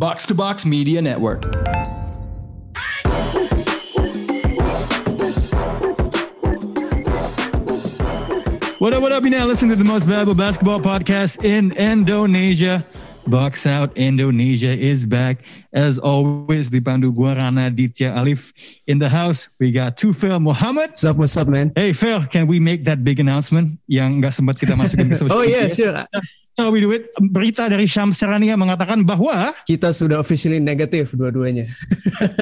Box to Box Media Network. What up, what up? You now listen to the most valuable basketball podcast in Indonesia. Box Out Indonesia is back. As always, the gua Rana Ditya Alif. In the house, we got two Phil Muhammad. What's up, what's up, man? Hey Phil, can we make that big announcement yang nggak sempat kita masukin ke social Oh yeah, sure. We do it? Berita dari Syam Serania mengatakan bahwa Kita sudah officially negatif dua-duanya.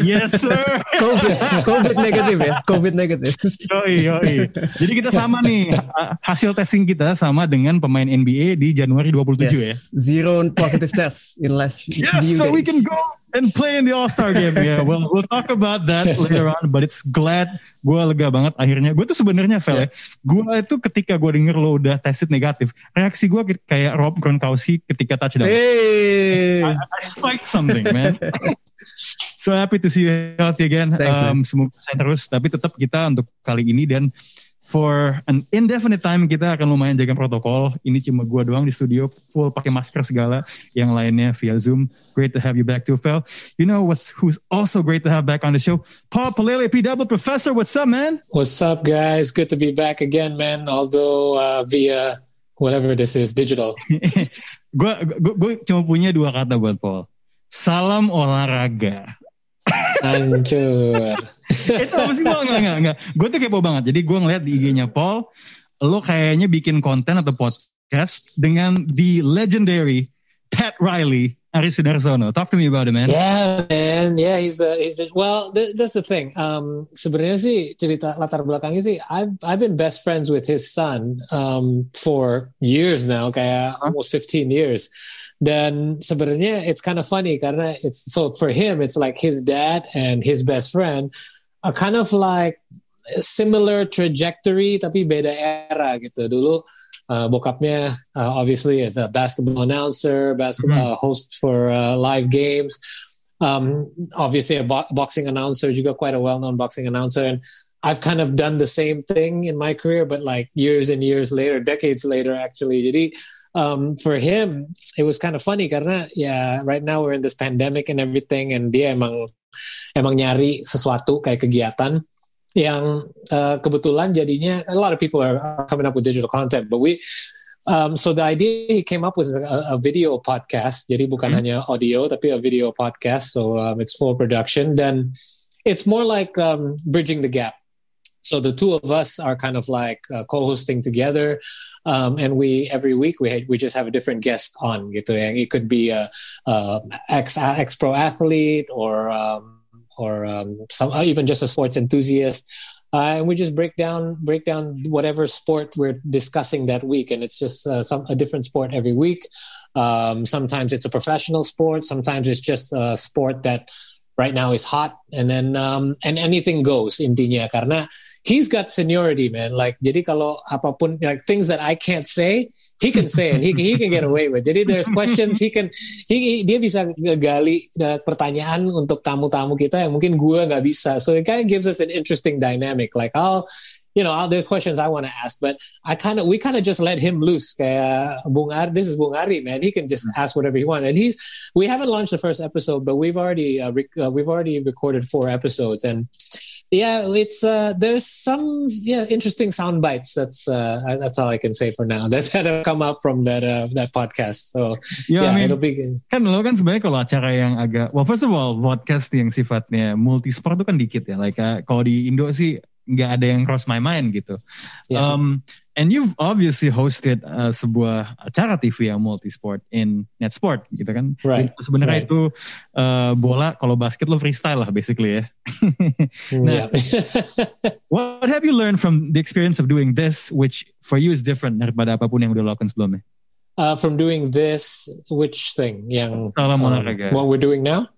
Yes sir. COVID, COVID negatif ya, COVID negatif. Yoi, yoi. Jadi kita sama nih ha- hasil testing kita sama dengan pemain NBA di Januari 27 ya. Yes. Zero positive test in last Yes, few so we days. can go and play in the All Star game. Yeah, well, we'll talk about that later on. But it's glad gue lega banget akhirnya. Gue tuh sebenarnya, Fel, ya, gue itu ketika gue denger lo udah tested negatif, reaksi gue kayak Rob Gronkowski ketika touchdown. Hey, I, I spiked something, man. so happy to see you healthy again. Thanks, um, semoga terus. Tapi tetap kita untuk kali ini dan for an indefinite time kita akan lumayan jaga protokol. Ini cuma gua doang di studio full pakai masker segala. Yang lainnya via Zoom. Great to have you back too, Fel. You know what's who's also great to have back on the show? Paul Palele, P Double Professor. What's up, man? What's up, guys? Good to be back again, man. Although uh, via whatever this is, digital. gue gue cuma punya dua kata buat Paul. Salam olahraga. Hancur. itu apa sih Paul? Enggak, enggak, enggak. Gue tuh kepo banget. Jadi gue ngeliat di IG-nya Paul, lo kayaknya bikin konten atau podcast dengan the legendary Pat Riley, Aris Sudarsono. Talk to me about it, man. Yeah, man. Yeah, he's the he's the, well. Th- that's the thing. Um, sebenarnya sih cerita latar belakangnya sih, I've I've been best friends with his son um for years now, kayak almost 15 years. Dan sebenarnya it's kind of funny karena it's so for him it's like his dad and his best friend are kind of like similar trajectory tapi beda era gitu. Dulu uh, bokapnya uh, obviously is a basketball announcer, basketball uh, host for uh, live games. Um, obviously a bo- boxing announcer, juga quite a well-known boxing announcer, and I've kind of done the same thing in my career, but like years and years later, decades later, actually. Jadi um, for him, it was kind of funny karena yeah, right now we're in this pandemic and everything, and dia emang emang nyari sesuatu kayak kegiatan yang uh, kebetulan jadinya a lot of people are, coming up with digital content, but we um, so the idea he came up with is a, a video podcast. Jadi bukan Hmm. hanya audio tapi a video podcast. So um, it's full production. Then it's more like um, bridging the gap. So the two of us are kind of like uh, co-hosting together, um, and we every week we we just have a different guest on. Gitu. Yang it could be a, a ex ex pro athlete or um, or um, some even just a sports enthusiast. Uh, and we just break down break down whatever sport we're discussing that week, and it's just uh, some a different sport every week. Um, sometimes it's a professional sport. Sometimes it's just a sport that right now is hot, and then um, and anything goes intinya karena he's got seniority, man. Like jadi kalau apapun like things that I can't say, he can say and he he can get away with. Jadi there's questions he can he, he- dia bisa gali uh, pertanyaan untuk tamu-tamu kita yang mungkin gue nggak bisa. So it kind of gives us an interesting dynamic. Like I'll you know, I'll, there's questions I want to ask, but I kind of we kind of just let him loose. Kayak Bung Ari, this is Bung Ari, man. He can just ask whatever he wants, and he's. We haven't launched the first episode, but we've already uh, rec- uh, we've already recorded four episodes, and yeah, it's uh, there's some yeah interesting sound bites. That's uh, that's all I can say for now. That that have come up from that uh, that podcast. So Ya, yeah, I mean, it'll be kan lo kan sebenarnya kalau acara yang agak, well first of all, podcast yang sifatnya multisport itu kan dikit ya. Like uh, kalau di Indo sih nggak ada yang cross my mind gitu. Yeah. Um, and you've obviously hosted uh, sebuah acara TV yang multisport in Netsport gitu kan. Right, Sebenarnya right. itu uh, bola kalau basket lo freestyle lah basically ya. Nah, yeah. What have you learned from the experience of doing this, which for you is different daripada apa pun yang udah lo lakukan sebelumnya? uh, from doing this, which thing? Yang um, what we're doing now?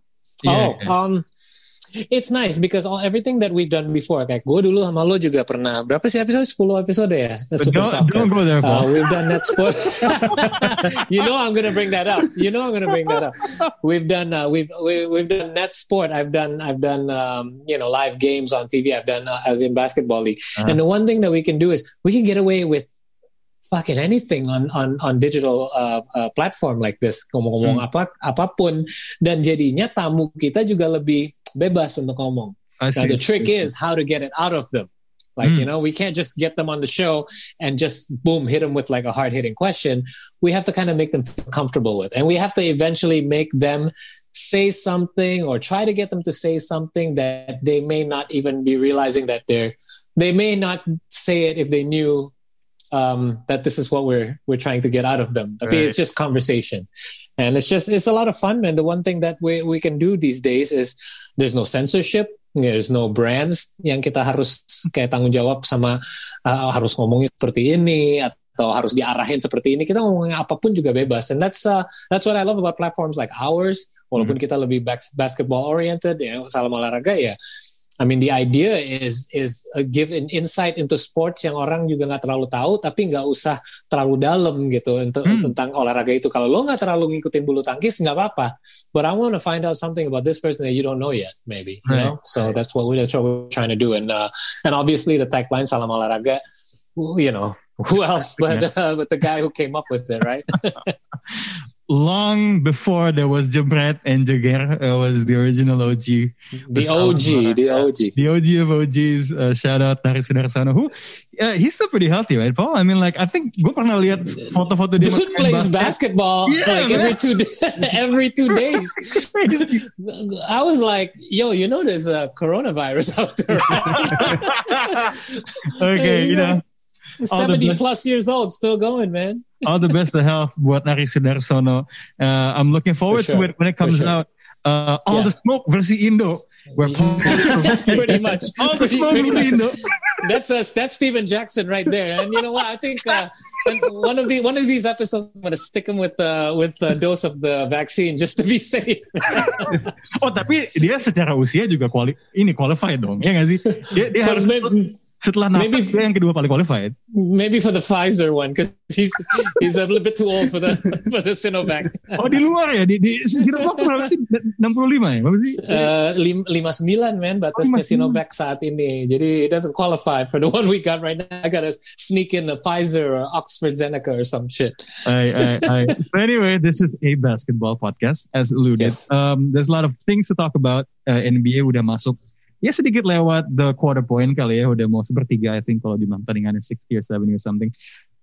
Yeah, oh, yeah. um, it's nice because all everything that we've done before, kayak gue dulu sama lo juga pernah berapa sih episode? 10 episode ya? Super don't, Soccer. don't go there, Uh, we've done net sport. you know I'm gonna bring that up. You know I'm gonna bring that up. We've done uh, we've we, we've done net sport. I've done I've done um, you know live games on TV. I've done uh, as in basketball league. Uh-huh. And the one thing that we can do is we can get away with fucking anything on on on digital uh, uh, platform like this ngomong-ngomong apa apa pun dan jadinya tamu kita juga lebih bebas untuk ngomong. Now the trick is how to get it out of them. Like you know, we can't just get them on the show and just boom hit them with like a hard hitting question. We have to kind of make them feel comfortable with, and we have to eventually make them say something or try to get them to say something that they may not even be realizing that they're they may not say it if they knew um, that this is what we're we're trying to get out of them. Right. It's just conversation, and it's just it's a lot of fun, man. The one thing that we we can do these days is there's no censorship. There's no brands yang kita harus kayak tanggung jawab sama uh, harus ngomongin seperti ini atau harus diarahin seperti ini. Kita ngomongin apa pun juga bebas, and that's uh, that's what I love about platforms like ours. Walaupun kita lebih bas- basketball oriented, ya salam olahraga ya. I mean, the idea is is uh, give an insight into sports yang orang juga nggak terlalu tahu, tapi nggak usah terlalu dalam gitu untuk Hmm. tentang olahraga itu. Kalau lo nggak terlalu ngikutin bulu tangkis, nggak apa-apa. But I want to find out something about this person that you don't know yet, maybe. You Right. know, so that's what we that's what we're trying to do. And uh, and obviously the tagline "Salam olahraga," you know, who else but uh, but the guy who came up with it, right? Long before there was Jebret and Jager uh, was the original OG. the OG, the OG. The OG of OGs, uh, shout out Tari Sudarsana, who uh, he's still pretty healthy, right, Paul? I mean, like I think gue pernah lihat foto-foto dia Dude plays basket. basketball Yeah, like man. every two every two days. I was like, "Yo, you know, there's a coronavirus out there. right? okay, you know, All the Seventy best. plus years old, still going, man. all the best of health buat Nari Sudarsono. Uh, I'm looking forward For to it when it comes sure. out. Uh, all Yeah. the smoke versi Indo. Where Paul- pretty much. all the smoke pretty versi much. Indo. That's us. That's Steven Jackson right there. And you know what? I think uh, one of the one of these episodes, I'm gonna stick him with uh, with a dose of the vaccine just to be safe. Oh tapi dia secara usia juga quali ini qualified dong, ya nggak sih? Dia, dia So harus maybe, setelah maybe- napas dia yang kedua paling qualified. maybe for the Pfizer one because he's he's a little bit too old for the for the Sinovac. Oh di luar ya, di, di Sinovac berapa sih? 65 ya? Berapa sih? Uh, lim- lima sembilan man batasnya 59. Sinovac saat ini. Jadi it doesn't qualify for the one we got right now. I gotta sneak in a Pfizer or Oxford Zeneca or some shit. I, I, I, so anyway, this is a basketball podcast, as alluded. Yes. Um, there's a lot of things to talk about. Uh, NBA udah masuk. Ya sedikit lewat the quarter point kali ya. Udah mau sepertiga, I think, kalau di pertandingan 60 or 70 or something.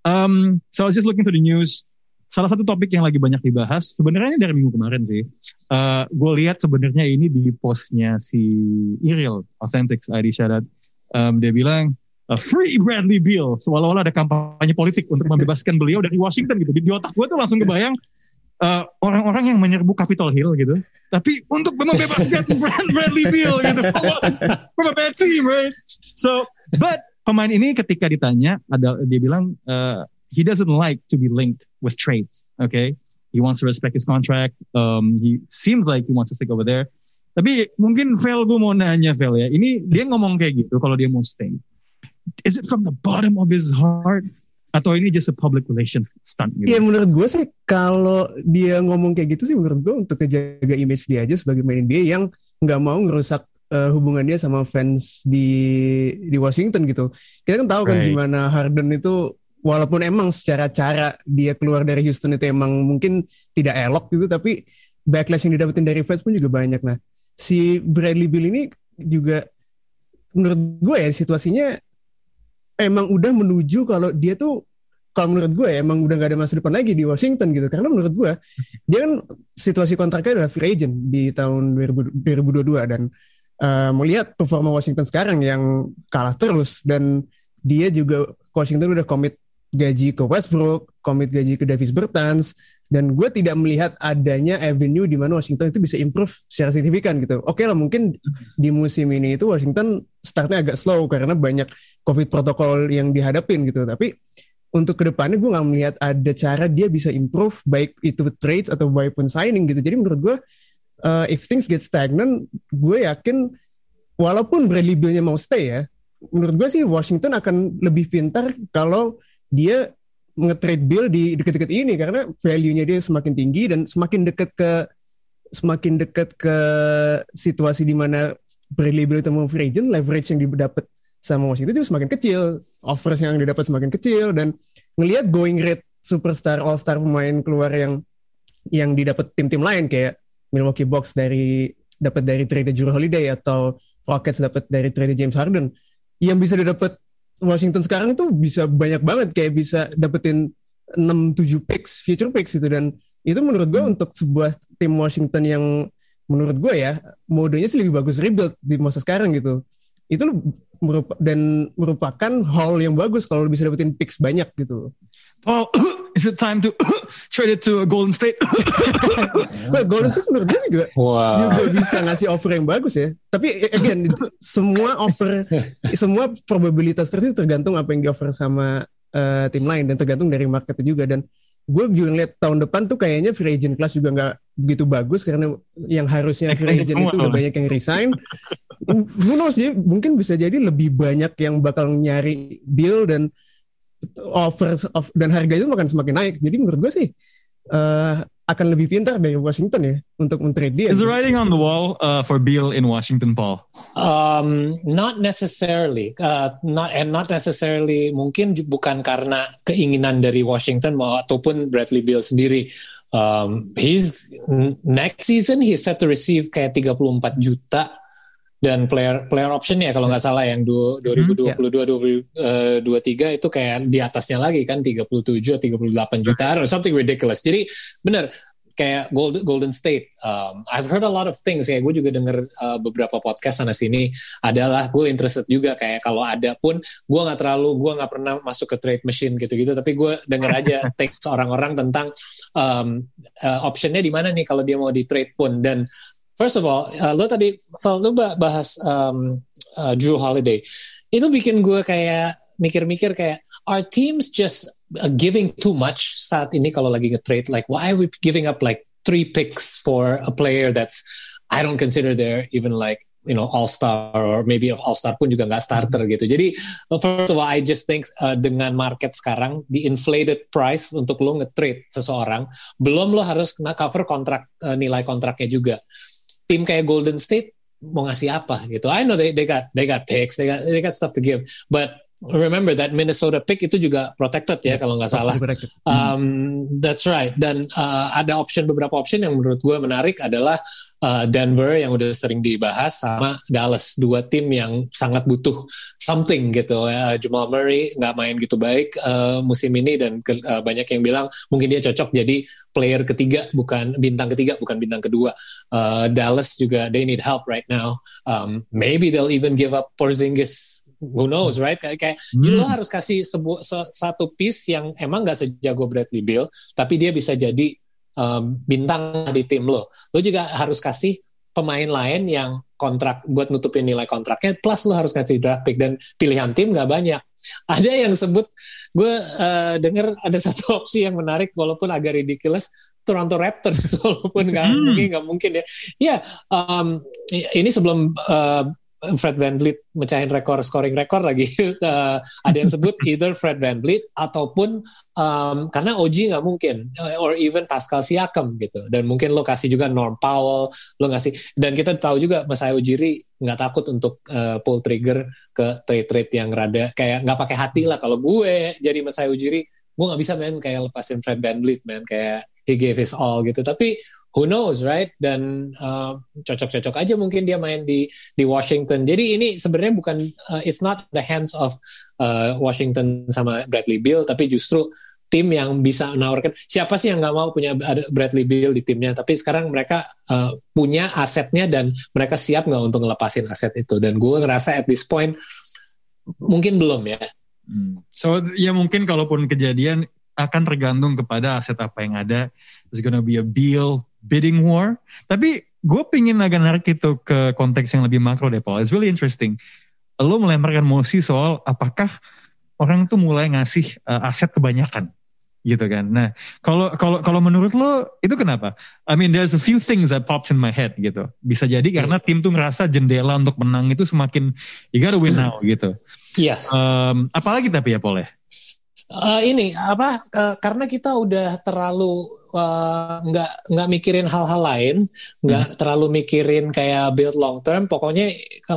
Um, so I was just looking through the news. Salah satu topik yang lagi banyak dibahas, sebenarnya ini dari minggu kemarin sih. Uh, gue lihat sebenarnya ini di postnya si Iril, Authentics ID Syarat. Um, dia bilang, uh, free Bradley Beal. Seolah-olah ada kampanye politik untuk membebaskan beliau dari Washington gitu. Di, di otak gue tuh langsung kebayang uh, orang-orang yang menyerbu Capitol Hill gitu. Tapi untuk membebaskan Brad- Bradley Beal gitu. From a bad team, right? So, but pemain ini ketika ditanya, ada dia bilang uh, he doesn't like to be linked with trades. Okay, he wants to respect his contract. Um, he seems like he wants to stick over there. Tapi mungkin Vel gue mau nanya Vel ya, ini dia ngomong kayak gitu kalau dia mau stay. Is it from the bottom of his heart? Atau ini just a public relations stunt gitu? Ya menurut gue sih kalau dia ngomong kayak gitu sih menurut gue untuk ngejaga image dia aja sebagai main NBA yang nggak mau ngerusak eh, hubungan dia sama fans di di Washington gitu. Kita kan tahu kan Right. gimana Harden itu walaupun emang secara cara dia keluar dari Houston itu emang mungkin tidak elok gitu tapi backlash yang didapetin dari fans pun juga banyak. Nah si Bradley Beal ini juga menurut gue ya situasinya emang udah menuju kalau dia tuh kalau menurut gue ya, emang udah gak ada masa depan lagi di Washington gitu. Karena menurut gue dia kan situasi kontraknya adalah free agent di tahun 2000 2022 dan eh, melihat performa Washington sekarang yang kalah terus dan dia juga Washington udah komit gaji ke Westbrook, komit gaji ke Davis Bertans dan gue tidak melihat adanya avenue di mana Washington itu bisa improve secara signifikan gitu. Oke lah mungkin di musim ini itu Washington startnya agak slow karena banyak COVID protokol yang dihadapin gitu. Tapi untuk ke depannya gue nggak melihat ada cara dia bisa improve baik itu trades atau baik pun signing gitu. Jadi menurut gue uh, if things get stagnant, gue yakin walaupun Bradley Beal-nya mau stay ya, menurut gue sih Washington akan lebih pintar kalau dia nge-trade Bill di deket-deket ini karena value-nya dia semakin tinggi dan semakin dekat ke semakin dekat ke situasi di mana Bradley Beal itu mau free agent, leverage yang didapat sama Washington juga semakin kecil. Offers yang didapat semakin kecil dan ngelihat going rate superstar all star pemain keluar yang yang didapat tim-tim lain kayak Milwaukee Bucks dari dapat dari trade Drew Holiday atau Rockets dapat dari trade James Harden yang bisa didapat Washington sekarang itu bisa banyak banget kayak bisa dapetin 6 7 picks, future picks itu dan itu menurut gue untuk sebuah tim Washington yang menurut gue ya modenya sih lebih bagus rebuild di masa sekarang gitu. Itu merupa, dan merupakan hall yang bagus kalau bisa dapetin picks banyak gitu. Paul, is it time to trade it to Golden State? Well, Golden State menurut gue juga Wow. juga bisa ngasih offer yang bagus ya. Tapi again semua offer semua probabilitas tertentu tergantung apa yang di offer sama eh, tim lain dan tergantung dari marketnya juga dan gue juga ngeliat tahun depan tuh kayaknya free agent class juga nggak begitu bagus karena yang harusnya free agent itu udah banyak yang resign. Who knows ya mungkin bisa jadi lebih banyak yang bakal nyari deal dan offer of, dan harga itu akan semakin naik. Jadi menurut gue sih eh, akan lebih pintar dari Washington ya untuk men-trade dia. Is the writing on the wall uh, for Beal in Washington, Paul? Um, not necessarily, uh, not and not necessarily mungkin bukan karena keinginan dari Washington ataupun Bradley Beal sendiri. Um, he's next season he's set to receive kayak 34 juta dan player player optionnya kalau nggak salah yang du- 2022 2023 itu kayak di atasnya lagi kan 37 38 juta or something ridiculous. Jadi benar kayak Golden, Golden State. Um, I've heard a lot of things. Kayak gue juga denger uh, beberapa podcast sana sini. Adalah gue interested juga kayak kalau ada pun gue nggak terlalu gue nggak pernah masuk ke trade machine gitu-gitu. Tapi gue denger aja take orang-orang tentang um, uh, optionnya di mana nih kalau dia mau di trade pun. Dan first of all, uh, lo tadi Val, lo ba- bahas um, uh, Drew Holiday. Itu bikin gue kayak mikir-mikir kayak are teams just uh, giving too much saat ini kalau lagi nge-trade. Like why are we giving up like three picks for a player that's I don't consider they're even like you know all star or maybe all star pun juga nggak starter gitu. Jadi first of all I just think uh, dengan market sekarang the inflated price untuk lo nge-trade seseorang belum lo harus kena cover kontrak uh, nilai kontraknya juga tim kayak Golden State mau ngasih apa gitu. I know they they got they got picks they got they got stuff to give but remember that Minnesota pick itu juga protected ya kalau nggak salah. Protected. Um, that's right. Dan uh, ada option beberapa option yang menurut gue menarik adalah uh, Denver yang udah sering dibahas sama Dallas dua tim yang sangat butuh something gitu. ya. Jamal Murray nggak main gitu baik uh, musim ini dan ke- uh, banyak yang bilang mungkin dia cocok jadi player ketiga bukan bintang ketiga bukan bintang kedua. Uh, Dallas juga they need help right now. Um, maybe they'll even give up Porzingis. Who knows, right? Kayak, kayak jadi lo harus kasih sebuah se- satu piece yang emang gak sejago Bradley Beal, tapi dia bisa jadi um, bintang di tim lo. Lo juga harus kasih pemain lain yang kontrak buat nutupin nilai kontraknya, plus lo harus kasih draft pick dan pilihan tim gak banyak. Ada yang sebut, gue uh, denger ada satu opsi yang menarik walaupun agak ridiculous, Toronto Raptors walaupun nggak Hmm. mungkin nggak mungkin ya. Ya, um, ini sebelum uh, Fred VanVleet mecahin rekor scoring rekor lagi. Uh, ada yang sebut either Fred VanVleet ataupun um, karena OG nggak mungkin uh, or even Pascal Siakam gitu. Dan mungkin lo kasih juga Norm Powell, lo ngasih dan kita tahu juga Masai Ujiri nggak takut untuk uh, pull trigger ke trade-trade yang rada kayak nggak pakai hati lah. Kalau gue jadi Masai Ujiri, gue nggak bisa main kayak lepasin Fred VanVleet man kayak he gave his all gitu. Tapi who knows right? Dan uh, cocok-cocok aja mungkin dia main di di Washington. Jadi ini sebenarnya bukan uh, it's not the hands of uh, Washington sama Bradley Beal tapi justru tim yang bisa menawarkan. Siapa sih yang nggak mau punya Bradley Beal di timnya? Tapi sekarang mereka uh, punya asetnya dan mereka siap nggak untuk ngelepasin aset itu? Dan gue ngerasa at this point mungkin belum ya. Hmm. So ya mungkin kalaupun kejadian akan tergantung kepada aset apa yang ada. There's gonna be a Beal bidding war. Tapi gue pingin agak narik itu ke konteks yang lebih makro deh Paul. It's really interesting. Lo melemparkan mosi soal apakah orang tuh mulai ngasih uh, aset kebanyakan gitu kan. Nah, kalau kalau kalau menurut lo itu kenapa? I mean there's a few things that pops in my head gitu. Bisa jadi karena tim tuh ngerasa jendela untuk menang itu semakin you gotta win now gitu. yes Um, apalagi tapi ya Paul ya? Uh, ini apa uh, karena kita udah terlalu uh, nggak nggak mikirin hal-hal lain, nggak terlalu mikirin kayak build long term. Pokoknya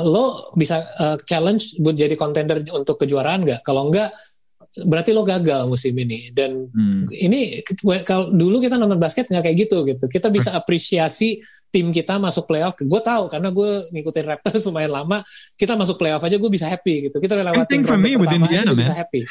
lo bisa uh, challenge buat jadi contender untuk kejuaraan nggak? Kalau nggak berarti lo gagal musim ini. Dan Hmm. ini kalau dulu kita nonton basket nggak kayak gitu gitu. Kita bisa apresiasi tim kita masuk playoff. Gue tahu karena gue ngikutin Raptors lumayan lama kita masuk playoff aja gue bisa happy gitu. Kita lewatin for me pertama aja Indiana, gue bisa happy.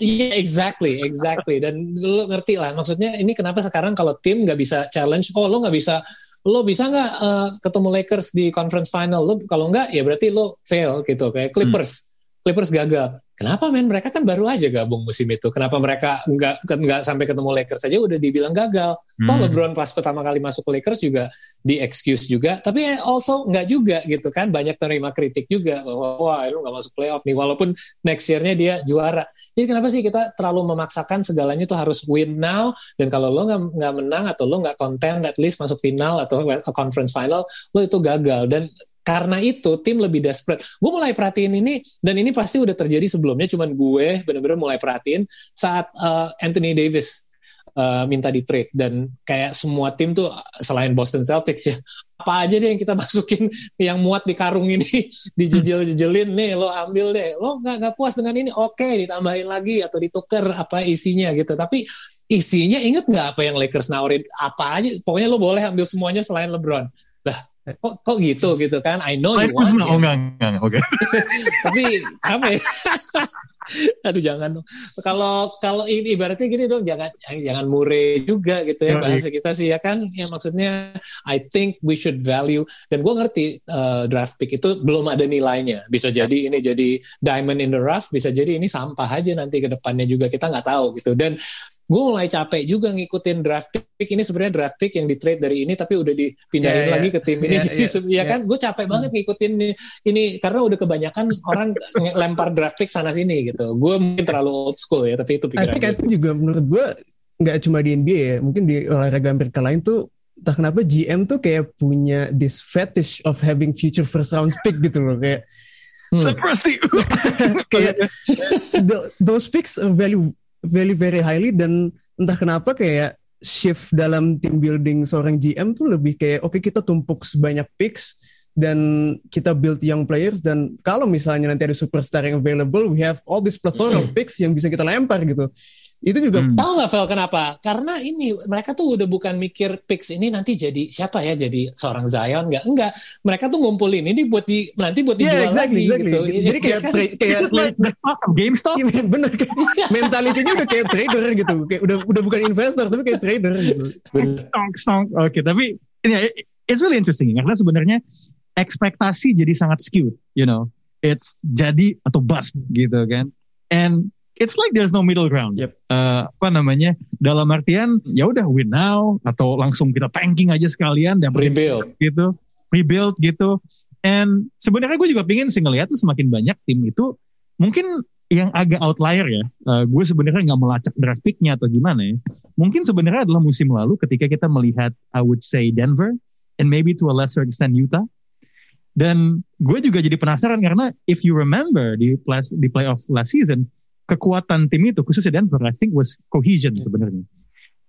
Iya exactly exactly. Dan lo ngerti lah maksudnya ini kenapa sekarang kalau tim nggak bisa challenge oh lo nggak bisa lo bisa nggak uh, ketemu Lakers di conference final? Lo kalau nggak ya berarti lo fail gitu. Kayak Clippers Clippers gagal Kenapa men? Mereka kan baru aja gabung musim itu. Kenapa mereka nggak nggak sampai ketemu Lakers aja udah dibilang gagal? Toh Hmm. LeBron pas pertama kali masuk ke Lakers juga di excuse juga. Tapi also nggak juga gitu kan. Banyak terima kritik juga bahwa wah lu nggak masuk playoff nih. Walaupun next year-nya dia juara. Jadi kenapa sih kita terlalu memaksakan segalanya tuh harus win now? Dan kalau lo nggak nggak menang atau lo nggak konten at least masuk final atau conference final, lo itu gagal. Dan karena itu tim lebih desperate. Gue mulai perhatiin ini dan ini pasti udah terjadi sebelumnya. Cuman gue bener-bener mulai perhatiin saat uh, Anthony Davis uh, minta di trade dan kayak semua tim tuh selain Boston Celtics ya apa aja deh yang kita masukin yang muat di karung ini dijejel-jejelin nih lo ambil deh. Lo nggak nggak puas dengan ini oke ditambahin lagi atau ditukar apa isinya gitu. Tapi isinya inget nggak apa yang Lakers nawarin? Apa aja pokoknya lo boleh ambil semuanya selain LeBron kok kok gitu gitu kan? I know you want Oh enggak, enggak, oke. tapi apa ya? Aduh jangan kalau kalau ini ibaratnya gini dong jangan jangan mure juga gitu ya bahasa kita sih ya kan? Ya maksudnya I think we should value dan gue ngerti uh, draft pick itu belum ada nilainya. Bisa jadi ini jadi diamond in the rough bisa jadi ini sampah aja nanti ke depannya juga kita nggak tahu gitu. Dan gue mulai capek juga ngikutin draft pick ini sebenarnya draft pick yang di trade dari ini tapi udah dipindahin Ya, ya. lagi ke tim ini Ya, jadi ya, se- ya kan gue capek banget ngikutin ini, ini karena udah kebanyakan orang lempar draft pick sana sini gitu gue mungkin terlalu old school ya tapi itu pikiran gue. itu juga menurut gue nggak cuma di NBA ya, mungkin di olahraga Amerika lain tuh entah kenapa GM tuh kayak punya this fetish of having future first round pick gitu loh kayak Hmm. Kayak tho- those picks are value very very highly dan entah kenapa kayak shift dalam team building seorang GM tuh lebih kayak oke kita tumpuk sebanyak picks dan kita build young players dan kalau misalnya nanti ada superstar yang available we have all this plethora of picks yang bisa kita lempar gitu itu juga Hmm. Tahu nggak Vel kenapa? Karena ini mereka tuh udah bukan mikir picks ini nanti jadi siapa ya jadi seorang Zion nggak? Enggak. Mereka tuh ngumpulin ini buat di nanti buat Yeah, dijual exactly, lagi exactly. gitu. Jadi kayak Iya kan? tra- kayak It's like GameStop. Iya, bener kayak mentalitinya udah kayak trader gitu kayak udah udah bukan investor tapi kayak trader gitu. Oke, tapi ini ya, it's really interesting karena sebenarnya ekspektasi jadi sangat skewed, you know. It's jadi atau bust gitu kan. And it's like there's no middle ground. Yep. Eh, apa namanya? Dalam artian ya udah win now atau langsung kita tanking aja sekalian dan Rebuild. gitu, rebuild gitu. And sebenarnya gue juga pingin sih ngeliat tuh semakin banyak tim itu mungkin yang agak outlier ya. Eh, gue sebenarnya nggak melacak draft picknya atau gimana ya. Mungkin sebenarnya adalah musim lalu ketika kita melihat I would say Denver and maybe to a lesser extent Utah. Dan gue juga jadi penasaran karena if you remember di play, di playoff last season kekuatan tim itu khususnya Denver I think was cohesion sebenarnya.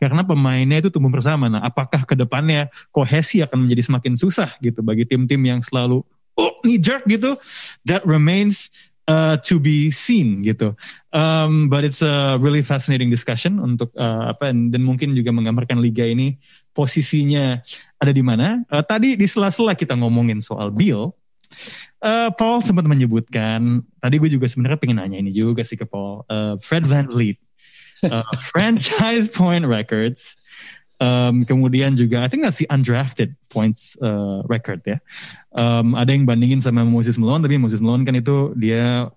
Karena pemainnya itu tumbuh bersama. Nah, apakah ke depannya kohesi akan menjadi semakin susah gitu bagi tim-tim yang selalu oh knee jerk gitu? That remains uh, to be seen gitu. Um, but it's a really fascinating discussion untuk uh, apa dan mungkin juga menggambarkan liga ini posisinya ada di mana. Uh, tadi di sela-sela kita ngomongin soal Bill, uh, Paul sempat menyebutkan. Tadi gue juga sebenarnya pengen nanya ini juga sih ke Paul. Uh, Fred Van Vliet, uh, franchise point records. Um, kemudian juga, I think that's the undrafted points uh, record ya. Um, ada yang bandingin sama Moses Malone, tapi Moses Malone kan itu dia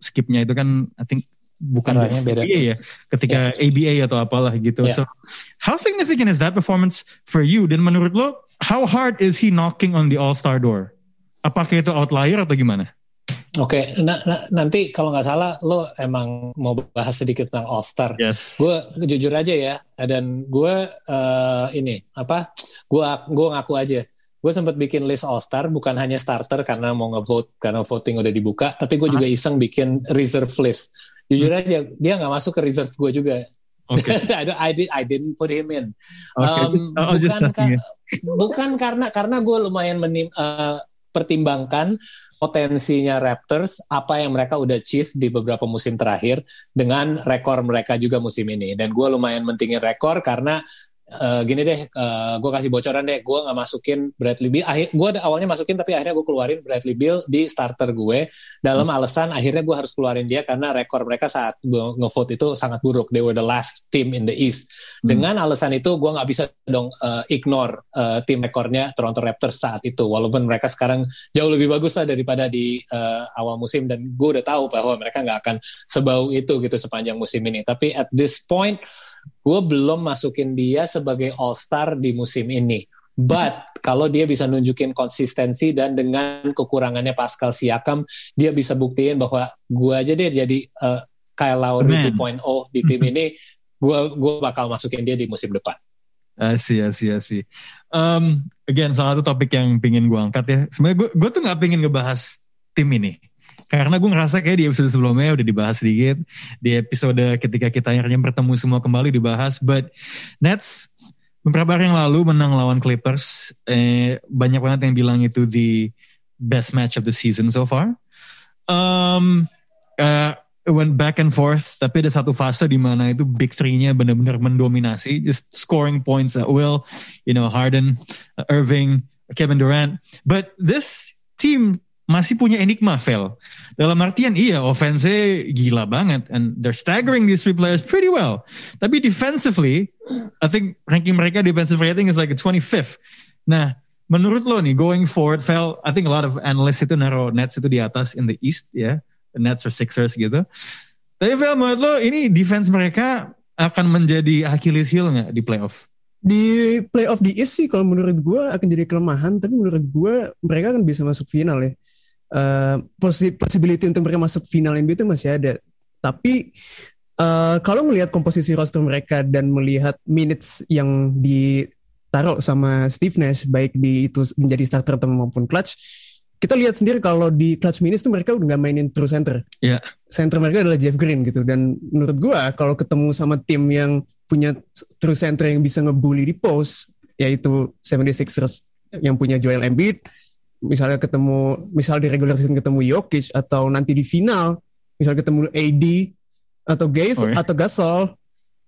skipnya itu kan, I think bukan beda. Ya, ketika ABA atau apalah gitu. Yeah. So, how significant is that performance for you? Dan menurut lo, how hard is he knocking on the All Star door? Apakah itu outlier atau gimana? Oke, na- na- nanti kalau nggak salah lo emang mau bahas sedikit tentang All Star. Yes. Gue jujur aja ya, dan gue eh, ini apa? Gue gue ngaku aja. Gue sempat bikin list All Star bukan hanya starter karena mau ngevote karena voting udah dibuka, tapi gue juga iseng bikin reserve list. Jujur aja, dia nggak masuk ke reserve gue juga. Oke. I, did, I didn't put him in. Oke. Um, just bukan, ka- bukan karena karena gue lumayan menim, eh, pertimbangkan potensinya Raptors apa yang mereka udah achieve di beberapa musim terakhir dengan rekor mereka juga musim ini. Dan gue lumayan mentingin rekor karena eh, gini deh gue kasih bocoran deh. Gue nggak masukin Bradley Beal. Akhir gue awalnya masukin tapi akhirnya gue keluarin Bradley Beal di starter gue. Dalam alasan akhirnya gue harus keluarin dia karena rekor mereka saat gue ngevote itu sangat buruk. They were the last team in the East. Dengan alasan itu gue nggak bisa dong eh, ignore eh, tim rekornya Toronto Raptors saat itu. Walaupun mereka sekarang jauh lebih bagus lah daripada di eh, awal musim. Dan gue udah tahu bahwa mereka nggak akan sebau itu gitu sepanjang musim ini. Tapi at this point gue belum masukin dia sebagai all star di musim ini but kalau dia bisa nunjukin konsistensi dan dengan kekurangannya Pascal Siakam dia bisa buktiin bahwa gue aja deh jadi eh, Kyle Lowry The 2.0 di tim ini gue gue bakal masukin dia di musim depan see, I see. Um, again, salah satu topik yang pingin gue angkat ya. Sebenarnya gue, gue tuh nggak pingin ngebahas tim ini. Karena gue ngerasa kayak di episode sebelumnya udah dibahas sedikit. Di episode ketika kita akhirnya bertemu semua kembali dibahas. But Nets beberapa hari yang lalu menang lawan Clippers. Eh, banyak banget yang bilang itu the best match of the season so far. Um, uh, it went back and forth, tapi ada satu fase di mana itu big three-nya benar-benar mendominasi, just scoring points at will, you know, Harden, Irving, Kevin Durant. But this team masih punya enigma, Phil. Dalam artian iya, offense gila banget, and they're staggering these three players pretty well. Tapi defensively, I think ranking mereka defensive rating is like a 25th. Nah, menurut lo nih, going forward, Phil, I think a lot of analysts itu naruh Nets itu di atas in the East, ya. The Nets or Sixers gitu. Tapi Phil, menurut lo ini defense mereka akan menjadi Achilles heel nggak di playoff? Di playoff di East sih kalau menurut gue akan jadi kelemahan, tapi menurut gue mereka akan bisa masuk final ya. Possi- possibility untuk mereka masuk final NBA itu masih ada. Tapi eh, kalau melihat komposisi roster mereka dan melihat minutes yang ditaruh sama Steve Nash baik di itu menjadi starter atau maupun clutch, kita lihat sendiri kalau di clutch minutes itu mereka udah nggak mainin true center. Iya. Center mereka adalah Jeff Green gitu dan menurut gua kalau ketemu sama tim yang punya true center yang bisa ngebully di post yaitu 76ers yang punya Joel Embiid misalnya ketemu misal di regular season ketemu Jokic atau nanti di final misal ketemu AD atau Gaze Oh, iya. atau Gasol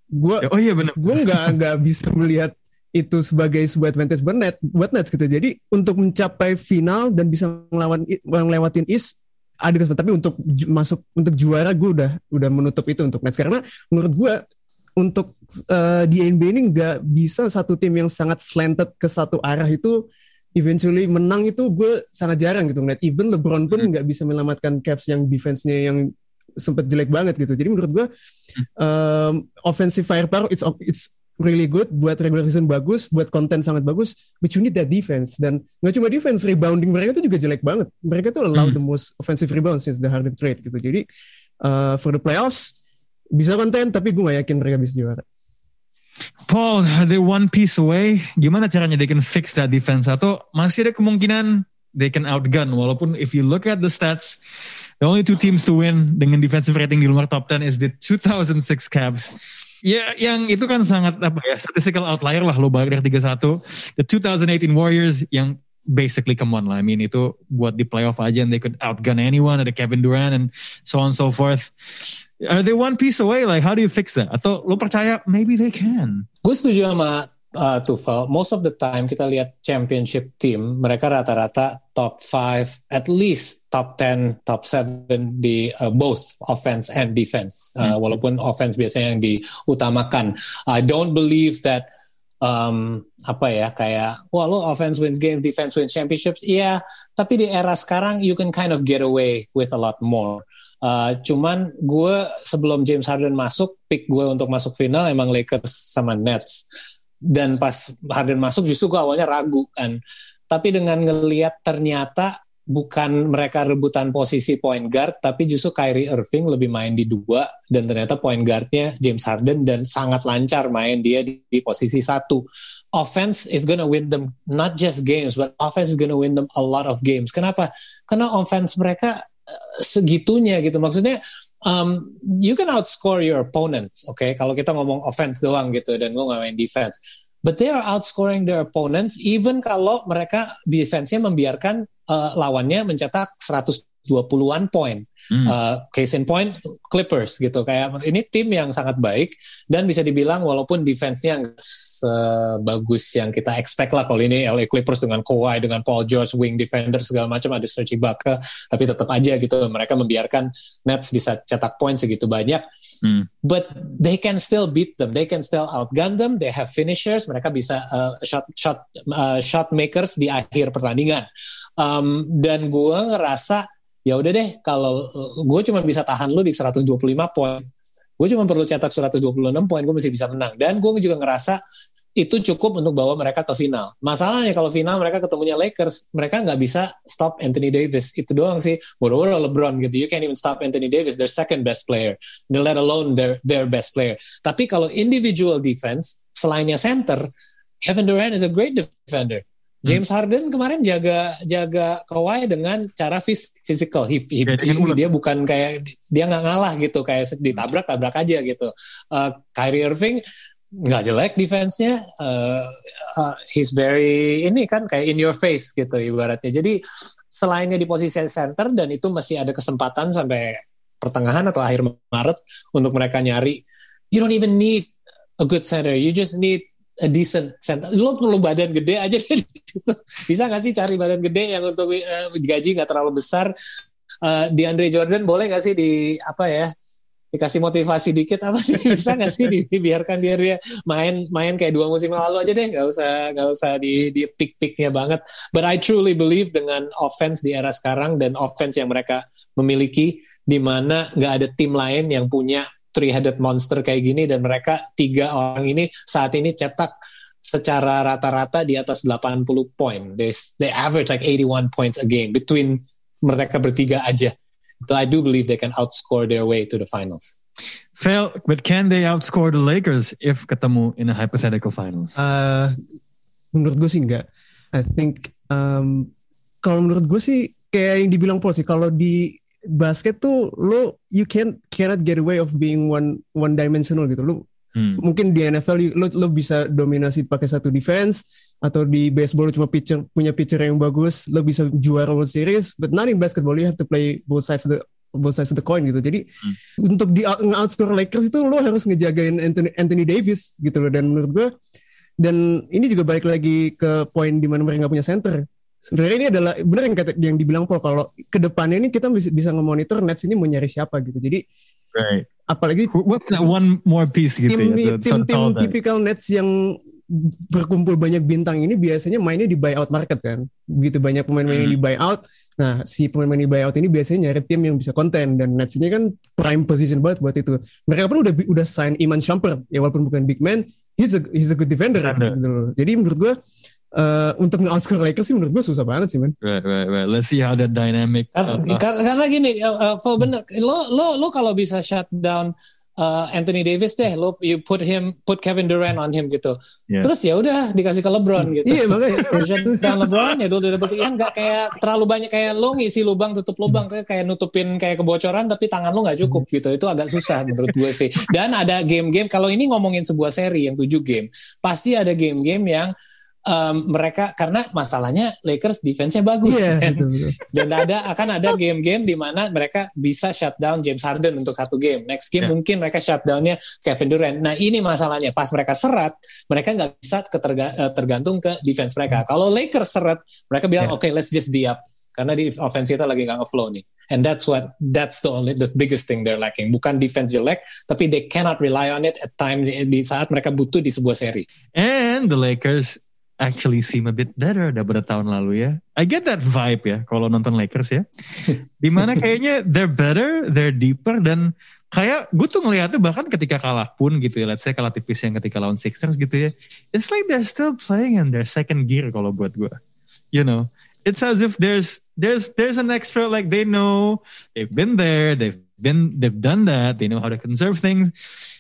gua Oh iya benar. gue nggak nggak bisa melihat itu sebagai sebuah advantage buat net buat Nets gitu jadi untuk mencapai final dan bisa ngelawan ngelewatin East ada kesempatan tapi untuk masuk untuk juara gue udah udah menutup itu untuk Nets karena menurut gue untuk eh, di NBA ini nggak bisa satu tim yang sangat slanted ke satu arah itu eventually menang itu gue sangat jarang gitu ngeliat. Even LeBron pun nggak bisa menyelamatkan Cavs yang defense-nya yang sempet jelek banget gitu. Jadi menurut gue um, offensive firepower it's it's really good buat regular season bagus buat konten sangat bagus but you need that defense. Dan nggak cuma defense rebounding mereka itu juga jelek banget. Mereka tuh allow Hmm. the most offensive rebounds since the Harden trade gitu. Jadi uh, for the playoffs bisa konten tapi gue gak yakin mereka bisa juara Paul, they one piece away. Gimana caranya they can fix that defense? Atau masih ada kemungkinan they can outgun? Walaupun if you look at the stats, the only two teams to win dengan defensive rating di luar top 10 is the 2006 Cavs. Ya, yang itu kan sangat apa ya, statistical outlier lah lo dari 3-1. The 2018 Warriors yang basically come on lah. I mean itu buat di playoff aja and they could outgun anyone. Ada Kevin Durant and so on and so forth. Are they one piece away? Like how do you fix that? Atau lo percaya maybe they can? Gue setuju sama uh, Tufel. Most of the time kita lihat championship team, mereka rata-rata top 5, at least top 10, top 7 di uh, both offense and defense. Uh, Walaupun offense biasanya yang diutamakan. I don't believe that um, apa ya kayak wah lo offense wins game, defense wins championships. Iya, tapi di era sekarang you can kind of get away with a lot more. Uh, cuman gue sebelum James Harden masuk, pick gue untuk masuk final emang Lakers sama Nets. Dan pas Harden masuk justru gue awalnya ragu kan. Tapi dengan ngelihat ternyata bukan mereka rebutan posisi point guard, tapi justru Kyrie Irving lebih main di dua dan ternyata point guardnya James Harden dan sangat lancar main dia di, di posisi satu. Offense is gonna win them not just games, but offense is gonna win them a lot of games. Kenapa? Karena offense mereka eh, segitunya gitu. Maksudnya um, you can outscore your opponents, oke? Okay? Kalau kita ngomong offense doang gitu dan gue nggak main defense, but they are outscoring their opponents even kalau mereka defense-nya membiarkan uh, lawannya mencetak 120-an poin. Hmm. Uh, case in point Clippers gitu kayak ini tim yang sangat baik dan bisa dibilang walaupun defense-nya sebagus yang kita expect lah kalau ini LA Clippers dengan Kawhi dengan Paul George wing defender segala macam ada Serge Ibaka tapi tetap aja gitu mereka membiarkan Nets bisa cetak poin segitu banyak hmm. but they can still beat them they can still outgun them they have finishers mereka bisa uh, shot shot uh, shot makers di akhir pertandingan um, dan gue ngerasa ya udah deh kalau gue cuma bisa tahan lu di 125 poin gue cuma perlu cetak 126 poin gue masih bisa menang dan gue juga ngerasa itu cukup untuk bawa mereka ke final. Masalahnya kalau final mereka ketemunya Lakers, mereka nggak bisa stop Anthony Davis. Itu doang sih. Boro-boro LeBron gitu. You can't even stop Anthony Davis, their second best player. Let alone their their best player. Tapi kalau individual defense, selainnya center, Kevin Durant is a great defender. James Harden kemarin jaga jaga Kawhi dengan cara fis physical. He, he, he, dia bukan kayak dia nggak ngalah gitu kayak ditabrak tabrak aja gitu. Uh, Kyrie Irving nggak jelek defense-nya. Uh, uh, he's very ini kan kayak in your face gitu ibaratnya. Jadi selainnya di posisi center dan itu masih ada kesempatan sampai pertengahan atau akhir Maret untuk mereka nyari. You don't even need a good center. You just need a decent center. Lo perlu badan gede aja deh. Bisa gak sih cari badan gede yang untuk uh, gaji nggak terlalu besar? Uh, di Andre Jordan boleh gak sih di apa ya dikasih motivasi dikit apa sih bisa nggak sih dibiarkan dia dia main main kayak dua musim lalu aja deh nggak usah nggak usah di di pick picknya banget but I truly believe dengan offense di era sekarang dan offense yang mereka memiliki di mana nggak ada tim lain yang punya three-headed monster kayak gini dan mereka tiga orang ini saat ini cetak secara rata-rata di atas 80 poin. They, they average like 81 points a game between mereka bertiga aja. But I do believe they can outscore their way to the finals. Fail, but can they outscore the Lakers if ketemu in a hypothetical finals? Uh, menurut gue sih enggak. I think um, kalau menurut gue sih kayak yang dibilang Paul sih kalau di basket tuh lo you can cannot get away of being one one dimensional gitu. Lo hmm. mungkin di NFL lo lo bisa dominasi pakai satu defense atau di baseball lo cuma pitcher punya pitcher yang bagus lo bisa juara World Series but not in basketball. You have to play both sides of the both sides of the coin gitu. Jadi hmm. untuk di outscore Lakers itu lo harus ngejagain Anthony Anthony Davis gitu loh. Dan menurut gue dan ini juga balik lagi ke poin di mana mereka nggak punya center sebenarnya ini adalah benar yang kata yang dibilang Paul kalau ke depannya ini kita bisa bisa nge-monitor Nets ini mau nyari siapa gitu. Jadi right. apalagi what's that one more piece gitu tim, ya? tim tim tipikal Nets yang berkumpul banyak bintang ini biasanya mainnya di buyout market kan. Begitu banyak pemain-pemain hmm. di buyout. Nah si pemain-pemain di buyout ini biasanya nyari tim yang bisa konten. Dan Nets ini kan prime position banget buat itu. Mereka pun udah udah sign Iman Shumpert. Ya walaupun bukan big man he's a he's a good defender, defender. gitu jadi menurut gue uh, untuk nge-outscore Lakers sih menurut gue susah banget sih man. Right, right, right. Let's see how that dynamic. Karena, uh, uh. karena gini, uh, uh, bener. Lo lo lo kalau bisa shut down uh, Anthony Davis deh, lo you put him put Kevin Durant on him gitu. Yeah. Terus ya udah dikasih ke LeBron gitu. Iya makanya. shut down LeBron ya udah dapat kan nggak kayak terlalu banyak kayak lo ngisi lubang tutup lubang kayak kayak nutupin kayak kebocoran tapi tangan lo nggak cukup gitu. Itu agak susah menurut gue sih. Dan ada game-game kalau ini ngomongin sebuah seri yang tujuh game, pasti ada game-game yang um, mereka karena masalahnya Lakers defense-nya bagus yeah, kan? betul, betul. dan ada akan ada game-game di mana mereka bisa shutdown James Harden untuk satu game next game yeah. mungkin mereka shutdownnya Kevin Durant nah ini masalahnya pas mereka serat mereka nggak bisa keterga, eh, tergantung ke defense mereka kalau Lakers seret mereka bilang yeah. oke okay, let's just di up karena di offense kita lagi nggak ngeflow nih and that's what that's the only the biggest thing they're lacking bukan defense jelek tapi they cannot rely on it at time di saat mereka butuh di sebuah seri and the Lakers actually seem a bit better daripada tahun lalu ya. I get that vibe ya kalau nonton Lakers ya. Di mana kayaknya they're better, they're deeper dan kayak gue tuh ngeliatnya bahkan ketika kalah pun gitu ya. Let's say kalah tipis yang ketika lawan Sixers gitu ya. It's like they're still playing in their second gear kalau buat gue. You know, it's as if there's there's there's an extra like they know they've been there, they've been they've done that. They know how to conserve things.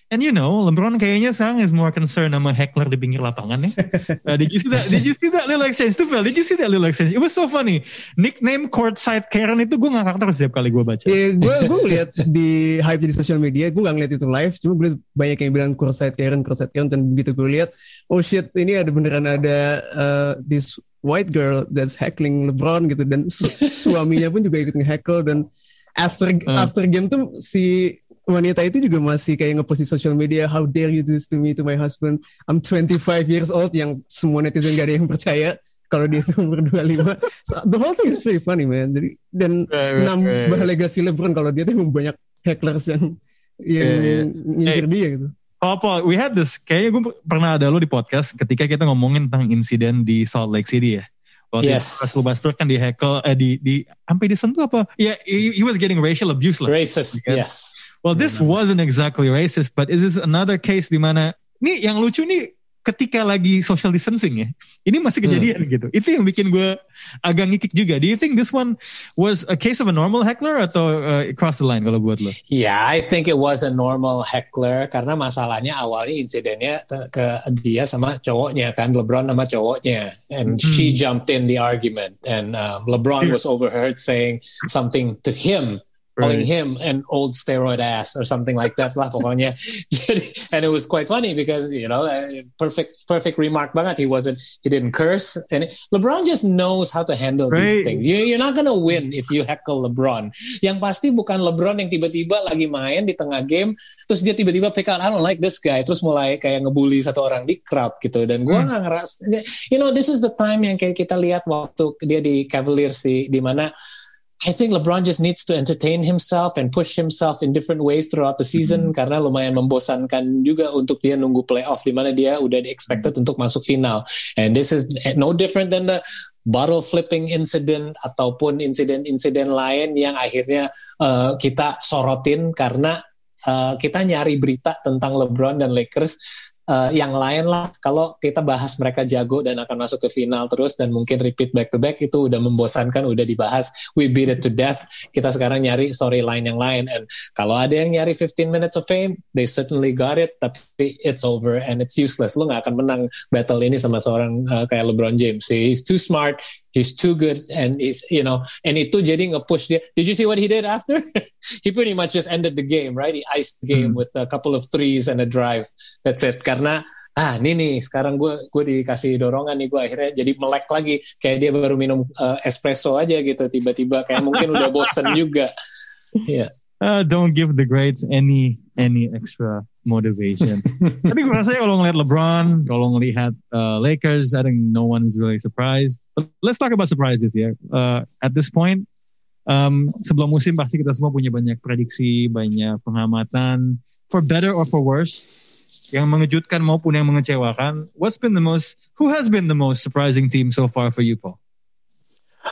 And you know, LeBron kayaknya sekarang is more concerned sama heckler di pinggir lapangan ya. Uh, did you see that? Did you see that little exchange? Tufel, did you see that little exchange? It was so funny. Nickname courtside Karen itu gue ngakak terus setiap kali gue baca. Iya, gue gue lihat di hype di sosial media, gue gak ngeliat itu live, cuma gue banyak yang bilang courtside Karen, courtside Karen, dan begitu gue lihat, oh shit, ini ada beneran ada uh, this white girl that's heckling LeBron gitu, dan su suaminya pun juga ikut nge-heckle, dan after Uh. after game tuh si wanita itu juga masih kayak ngepost di social media how dare you do this to me to my husband I'm 25 years old yang semua netizen gak ada yang percaya kalau dia itu umur 25 so, the whole thing is very funny man jadi dan right, nambah right. legasi LeBron kalau dia tuh banyak hecklers yang yang Yeah, yeah. ngincer Hey. dia gitu Oh Paul, we had this, kayaknya gue pernah ada lo di podcast ketika kita ngomongin tentang insiden di Salt Lake City ya. Waktu Yes. Russell Westbrook kan di heckle, eh, di, di, sampai disentuh apa? Ya, he, he was getting racial abuse lah. Racist, Yeah. yes. Well, this wasn't exactly racist, but is this another case di mana nih yang lucu nih ketika lagi social distancing ya. Ini masih kejadian gitu. Itu yang bikin gue agak ngikik juga. Do you think this one was a case of a normal heckler atau uh, cross the line kalau buat lo? Yeah, I think it was a normal heckler karena masalahnya awalnya insidennya ke dia sama cowoknya kan LeBron sama cowoknya and she jumped in the argument and um, LeBron Yeah. was overheard saying something to him calling Right. him an old steroid ass or something like that lah pokoknya. Jadi- and it was quite funny because you know uh, perfect perfect remark banget. He wasn't he didn't curse. And LeBron just knows how to handle these Right. things. You, you're not gonna win if you heckle LeBron. Yang pasti bukan LeBron yang tiba-tiba lagi main di tengah game terus dia tiba-tiba pick out I don't like this guy. Terus mulai kayak ngebully satu orang di crowd gitu. Dan gua nggak ngeras you know this is the time yang kayak kita lihat waktu dia di Cavaliers di di mana I think LeBron just needs to entertain himself and push himself in different ways throughout the season karena lumayan membosankan juga untuk dia nunggu playoff di mana dia udah di expected untuk masuk final. And this is no different than the bottle flipping incident ataupun insiden-insiden lain yang akhirnya uh, kita sorotin karena uh, kita nyari berita tentang LeBron dan Lakers uh, yang lain lah kalau kita bahas mereka jago dan akan masuk ke final terus dan mungkin repeat back to back itu udah membosankan udah dibahas. We beat it to death. Kita sekarang nyari storyline yang lain. And kalau ada yang nyari 15 minutes of fame they certainly got it tapi it's over and it's useless. Lo nggak akan menang battle ini sama seorang uh, kayak LeBron James. He's too smart he's too good and he's you know and itu jadi nge-push dia. Did you see what he did after he pretty much just ended the game right he iced the game with a couple of threes and a drive that's it karena ah ini nih sekarang gue gue dikasih dorongan nih gue akhirnya jadi melek lagi kayak dia baru minum uh, espresso aja gitu tiba-tiba kayak mungkin udah bosen juga Iya. Uh, don't give the greats any any extra motivation. Tapi gue rasanya kalau ngelihat LeBron, kalau ngelihat uh, Lakers, I think no one is really surprised. But let's talk about surprises ya. Uh, at this point, um, sebelum musim pasti kita semua punya banyak prediksi, banyak pengamatan, for better or for worse, yang mengejutkan maupun yang mengecewakan. What's been the most? Who has been the most surprising team so far for you, Paul?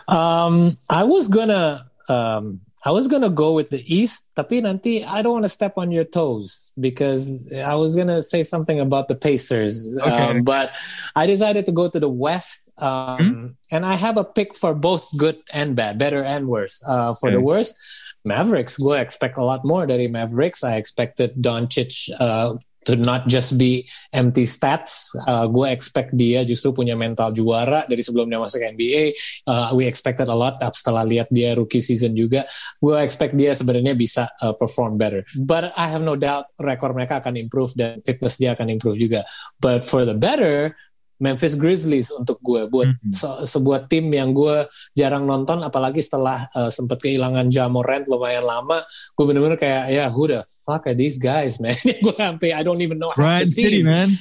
Um, I was gonna um, I was gonna go with the East, tapi nanti I don't want to step on your toes because I was gonna say something about the Pacers, Okay. um, but I decided to go to the West, um, and I have a pick for both good and bad, better and worse. Uh, for the worst, Mavericks. Go expect a lot more dari Mavericks. I expected Doncic uh, to not just be empty stats. Uh, gue expect dia justru punya mental juara dari sebelum dia masuk NBA. Uh, we expected a lot setelah lihat dia rookie season juga. Gue expect dia sebenarnya bisa uh, perform better. But I have no doubt rekor mereka akan improve dan fitness dia akan improve juga. But for the better, Memphis Grizzlies untuk gue buat Mhm. se- sebuah tim yang gue jarang nonton apalagi setelah uh, sempat kehilangan Ja Morant lumayan lama gue bener-bener kayak ya who the fuck are these guys man gue sampai I don't even know half Brian the City, team man.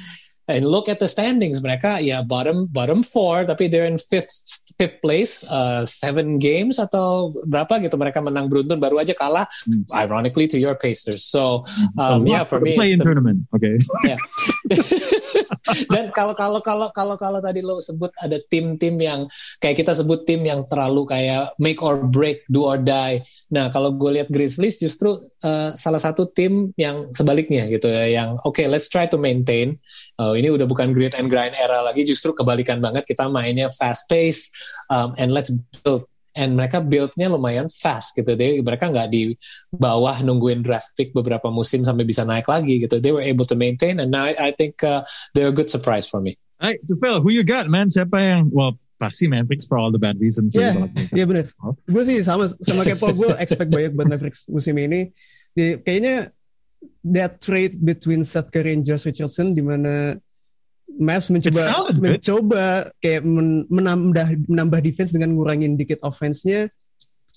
and look at the standings mereka ya bottom bottom four tapi they're in fifth fifth place uh, seven games atau berapa gitu mereka menang beruntun baru aja kalah ironically to your Pacers so um, yeah for me play in the tournament. Okay. Ya. Dan kalau kalau kalau kalau kalau tadi lo sebut ada tim-tim yang kayak kita sebut tim yang terlalu kayak make or break, do or die. Nah kalau gue lihat Grizzlies justru uh, salah satu tim yang sebaliknya gitu ya, yang oke okay, let's try to maintain. Uh, ini udah bukan grit and grind era lagi, justru kebalikan banget kita mainnya fast pace um, and let's build and mereka buildnya lumayan fast gitu. They, mereka nggak di bawah nungguin draft pick beberapa musim sampai bisa naik lagi gitu. They were able to maintain, and now I, I think uh, they're a good surprise for me. Hey, to Phil, who you got, man? Siapa yang, well, pasti Mavericks for all the bad reasons. Iya, yeah, yeah, benar. Gue sih sama sama kayak Paul, gue expect banyak buat Mavericks musim ini. Di, kayaknya that trade between Seth Curry and Josh Richardson di mana Mavs mencoba mencoba kayak menambah menambah defense dengan ngurangin dikit offense-nya.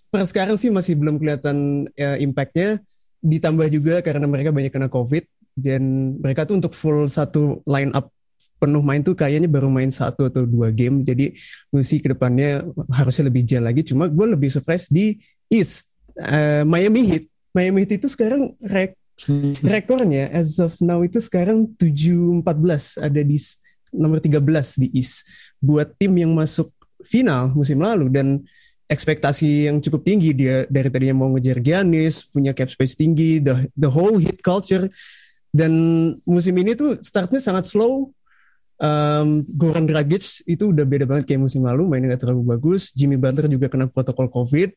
Per sekarang sih masih belum kelihatan ya, impact-nya. Ditambah juga karena mereka banyak kena COVID dan mereka tuh untuk full satu line up penuh main tuh kayaknya baru main satu atau dua game. Jadi gue sih ke depannya harusnya lebih jalan lagi. Cuma gue lebih surprise di East uh, Miami Heat. Miami Heat itu sekarang rek rekornya as of now itu sekarang 7-14 ada di nomor 13 di East. Buat tim yang masuk final musim lalu dan ekspektasi yang cukup tinggi dia dari tadinya mau ngejar Giannis punya cap space tinggi the the whole hit culture. Dan musim ini tuh startnya sangat slow. Um, Goran Dragic itu udah beda banget kayak musim lalu mainnya gak terlalu bagus. Jimmy Butler juga kena protokol COVID.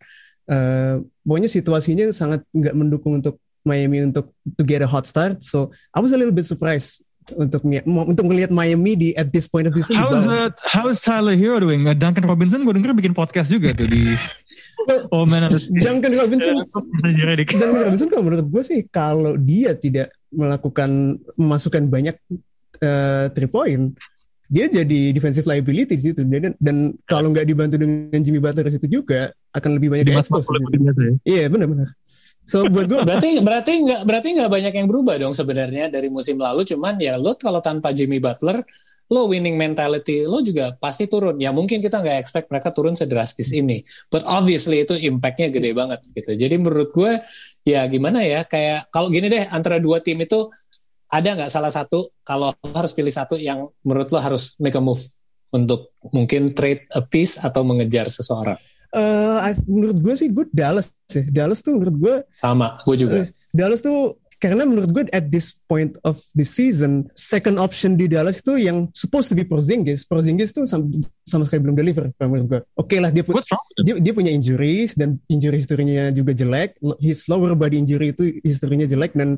Uh, pokoknya situasinya sangat nggak mendukung untuk Miami untuk to get a hot start. So I was a little bit surprised untuk untuk melihat Miami di at this point of the season. How's uh, how's Tyler Hero doing? Uh, Duncan Robinson gue denger bikin podcast juga tuh di Oh man, Duncan Robinson Duncan Robinson kalau menurut gue sih kalau dia tidak melakukan memasukkan banyak uh, three point dia jadi defensive liability di situ dan, dan kalau nggak dibantu dengan Jimmy Butler di situ juga akan lebih banyak di expose. Ya. Iya benar-benar. So buat gue berarti berarti nggak berarti nggak banyak yang berubah dong sebenarnya dari musim lalu. Cuman ya lo kalau tanpa Jimmy Butler, lo winning mentality lo juga pasti turun. Ya mungkin kita nggak expect mereka turun sedrastis ini, but obviously itu impactnya gede banget gitu. Jadi menurut gue ya gimana ya kayak kalau gini deh antara dua tim itu ada nggak salah satu kalau harus pilih satu yang menurut lo harus make a move untuk mungkin trade a piece atau mengejar seseorang? Uh, menurut gue sih gue Dallas sih. Dallas tuh menurut gue sama, gue juga. Uh, Dallas tuh karena menurut gue at this point of the season second option di Dallas itu yang supposed to be Porzingis. Porzingis tuh sama, sama sekali belum deliver menurut gue oke okay lah dia, pu dia dia punya injuries dan injury historinya juga jelek. His lower body injury itu historinya jelek dan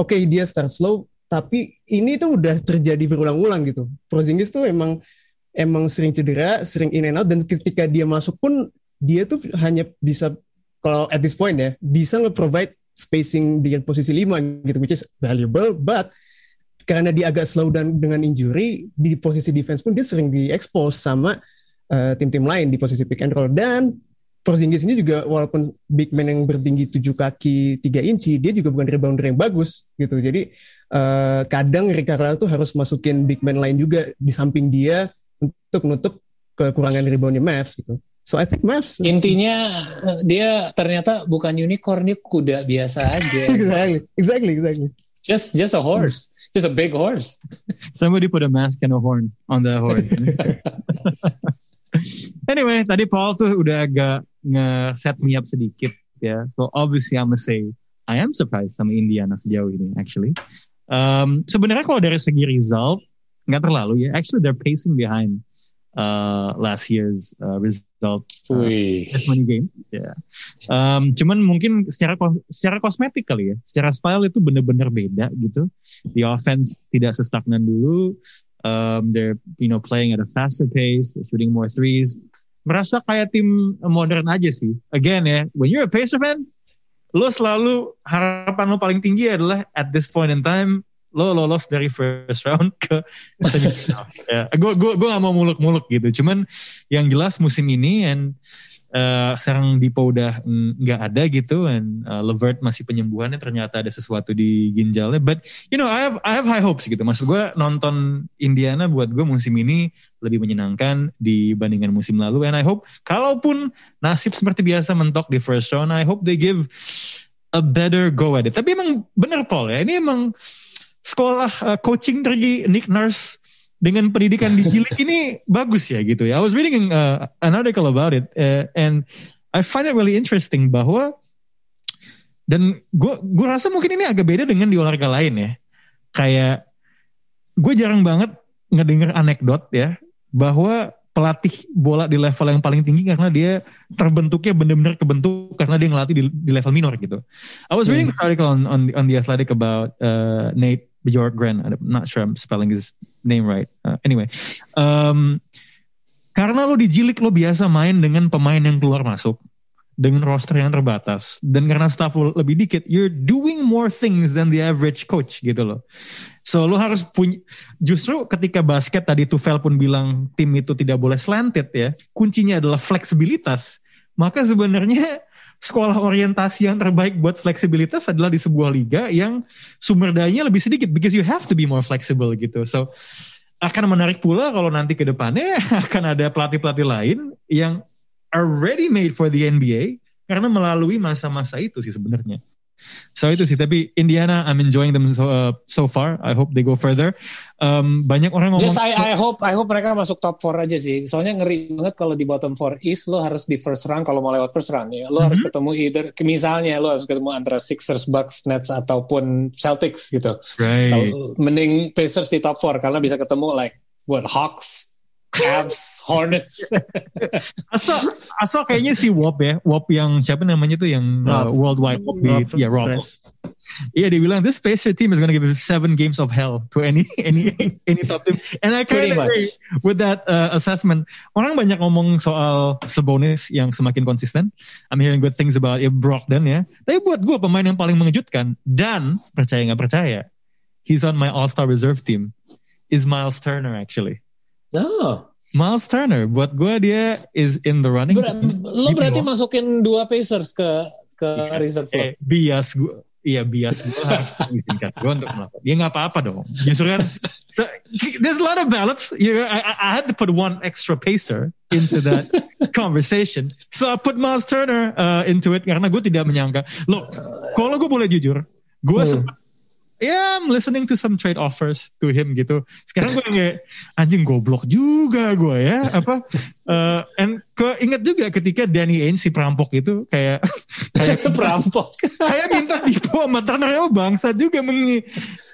oke okay, dia start slow. Tapi ini tuh udah terjadi berulang-ulang gitu. Porzingis tuh emang emang sering cedera sering in and out dan ketika dia masuk pun dia tuh hanya bisa kalau at this point ya bisa nge-provide spacing di posisi 5 gitu which is valuable but karena dia agak slow dan dengan injury di posisi defense pun dia sering di expose sama uh, tim-tim lain di posisi pick and roll. Dan Porzingis ini juga walaupun big man yang bertinggi 7 kaki 3 inci dia juga bukan rebounder yang bagus gitu. Jadi uh, kadang Ricardo tuh harus masukin big man lain juga di samping dia untuk nutup kekurangan reboundnya Mavs gitu So I think Mavs. Intinya dia ternyata bukan unicorn, dia kuda biasa aja. exactly, exactly, exactly. Just just a horse, just a big horse. Somebody put a mask and a horn on the horse. anyway, tadi Paul tuh udah agak nge-set me up sedikit ya. So obviously I'm gonna say I am surprised sama Indiana sejauh ini actually. Um, Sebenarnya kalau dari segi result nggak terlalu ya. Actually they're pacing behind uh, last year's uh, result uh, money game. Yeah. Um, cuman mungkin secara secara kosmetik kali ya, secara style itu bener-bener beda gitu. The offense tidak sestagnan dulu. Um, they're you know playing at a faster pace, shooting more threes. Merasa kayak tim modern aja sih. Again ya, when you're a Pacer fan, lo selalu harapan lo paling tinggi adalah at this point in time lo lolos dari first round ke semifinal. ya, gue gue gue gak mau muluk-muluk gitu. Cuman yang jelas musim ini and uh, sekarang Dipo udah nggak ada gitu and uh, Levert masih penyembuhannya ternyata ada sesuatu di ginjalnya. But you know I have I have high hopes gitu. Maksud gue nonton Indiana buat gue musim ini lebih menyenangkan dibandingkan musim lalu. And I hope kalaupun nasib seperti biasa mentok di first round, I hope they give a better go at it. Tapi emang bener Paul ya. Ini emang sekolah uh, coaching dari Nick Nurse dengan pendidikan di Gilik ini bagus ya gitu ya. I was reading uh, an article about it uh, and I find it really interesting bahwa dan gue gue rasa mungkin ini agak beda dengan di olahraga lain ya. Kayak gue jarang banget ngedenger anekdot ya bahwa pelatih bola di level yang paling tinggi karena dia terbentuknya benar-benar kebentuk karena dia ngelatih di, di level minor gitu. I was reading this article on on, on the Athletic about uh, Nate Bjorkgren. I'm not sure I'm spelling his name right. Uh, anyway, um, karena lo dijilik lo biasa main dengan pemain yang keluar masuk dengan roster yang terbatas dan karena staff lo lebih dikit, you're doing more things than the average coach gitu loh. So lo harus punya justru ketika basket tadi Tufel pun bilang tim itu tidak boleh slanted ya, kuncinya adalah fleksibilitas. Maka sebenarnya sekolah orientasi yang terbaik buat fleksibilitas adalah di sebuah liga yang sumber dayanya lebih sedikit because you have to be more flexible gitu. So akan menarik pula kalau nanti ke depannya akan ada pelatih-pelatih lain yang are ready made for the NBA karena melalui masa-masa itu sih sebenarnya. So itu sih, tapi Indiana I'm enjoying them so, uh, so far. I hope they go further. Um, banyak orang ngomong. Just I, I hope I hope mereka masuk top 4 aja sih. Soalnya ngeri banget kalau di bottom 4 East lo harus di first round kalau mau lewat first round ya. Lo mm -hmm. harus ketemu either misalnya lo harus ketemu antara Sixers, Bucks, Nets ataupun Celtics gitu. Right. Mending Pacers di top 4 karena bisa ketemu like what Hawks, Cavs, Hornets. Aso, Aso kayaknya si Wop ya, Wop yang siapa namanya tuh yang uh, worldwide Wop di, ya Rob. Iya dia bilang this Pacer team is gonna give seven games of hell to any any any top team. And I kind of agree with that uh, assessment. Orang banyak ngomong soal Sabonis yang semakin konsisten. I'm hearing good things about it Brogdon ya. Tapi buat gue pemain yang paling mengejutkan dan percaya nggak percaya, he's on my All Star reserve team. Is Miles Turner actually. Oh. Miles Turner, buat gue dia is in the running. Ber lo berarti masukin dua Pacers ke ke yeah. reserve eh, bias gue. Iya bias gue harus mengizinkan gue untuk melakukan. Dia nggak apa-apa dong. Justru kan, so, there's a lot of ballots. You know, I, I had to put one extra pacer into that conversation. So I put Miles Turner uh, into it karena gue tidak menyangka. Look, kalau gue boleh jujur, gue hmm. sempat ya I'm listening to some trade offers to him gitu. Sekarang gue kayak anjing goblok juga gue ya apa uh, and keinget juga ketika Danny Ainge si perampok itu kayak kayak perampok kayak minta tipu sama Turner bangsa juga mengi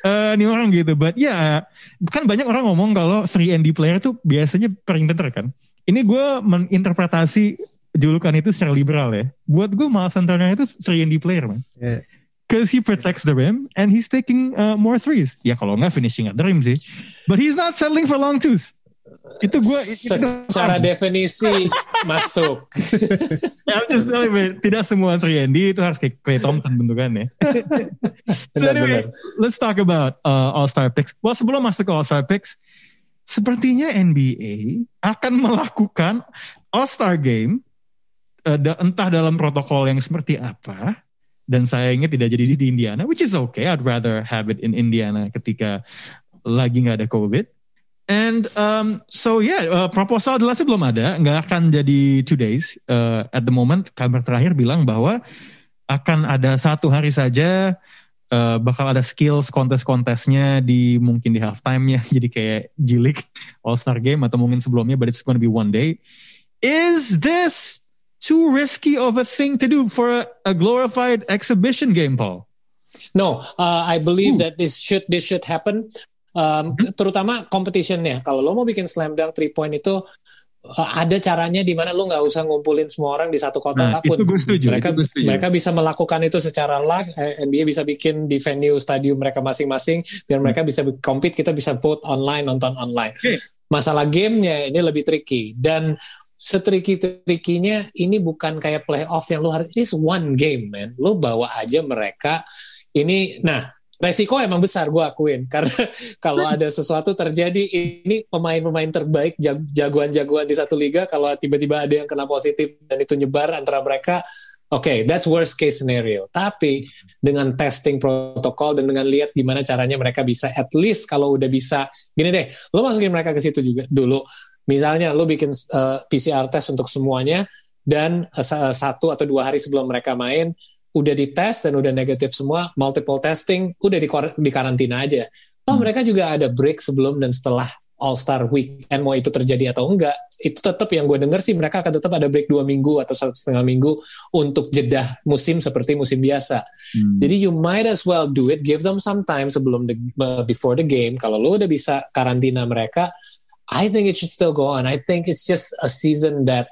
uh, nih orang gitu. But ya yeah, kan banyak orang ngomong kalau 3 and D player tuh biasanya paling bener kan. Ini gue menginterpretasi julukan itu secara liberal ya. Buat gue Miles Turner itu 3 and D player man. Yeah because he protects the rim and he's taking uh, more threes. Ya kalau nggak finishing at the rim sih. But he's not settling for long twos. Itu gue secara definisi masuk. yeah, I'm just telling you, tidak semua 3 itu harus kayak Clay Thompson bentukannya. so anyway, let's talk about uh, All Star picks. Well sebelum masuk ke All Star picks, sepertinya NBA akan melakukan All Star game uh, entah dalam protokol yang seperti apa dan sayangnya tidak jadi di Indiana, which is okay. I'd rather have it in Indiana ketika lagi nggak ada COVID. And um, so yeah, uh, proposal jelasnya belum ada, nggak akan jadi two days. Uh, at the moment, kabar terakhir bilang bahwa akan ada satu hari saja uh, bakal ada skills kontes-kontesnya di mungkin di halftime-nya jadi kayak jilik All Star Game atau mungkin sebelumnya but it's gonna be one day. Is this too risky of a thing to do for a, a glorified exhibition game, Paul? No, uh, I believe Ooh. that this should this should happen. Um, hmm. terutama competitionnya. Kalau lo mau bikin slam dunk three point itu uh, ada caranya di mana lo nggak usah ngumpulin semua orang di satu kota nah, pun. Itu setuju, mereka itu setuju. mereka bisa melakukan itu secara live. Eh, NBA bisa bikin di venue stadium mereka masing-masing biar mereka hmm. bisa compete. Kita bisa vote online, nonton online. Okay. Masalah gamenya ini lebih tricky dan setriki-trikinya ini bukan kayak playoff yang lo harus ini one game man. Lo bawa aja mereka ini nah resiko emang besar gue akuin. Karena kalau ada sesuatu terjadi ini pemain-pemain terbaik jagoan-jagoan di satu liga kalau tiba-tiba ada yang kena positif dan itu nyebar antara mereka oke okay, that's worst case scenario. Tapi dengan testing protokol dan dengan lihat gimana caranya mereka bisa at least kalau udah bisa gini deh lo masukin mereka ke situ juga dulu Misalnya lo bikin uh, eh, PCR test untuk semuanya dan uh, satu atau dua hari sebelum mereka main udah dites dan udah negatif semua, multiple testing, udah di, di karantina aja. Oh hmm. mereka juga ada break sebelum dan setelah All Star Weekend mau itu terjadi atau enggak, itu tetap yang gue dengar sih mereka akan tetap ada break dua minggu atau satu setengah minggu untuk jeda musim seperti musim biasa. Hmm. Jadi you might as well do it, give them some time sebelum the, before the game. Kalau lo udah bisa karantina mereka, I think it should still go on. I think it's just a season that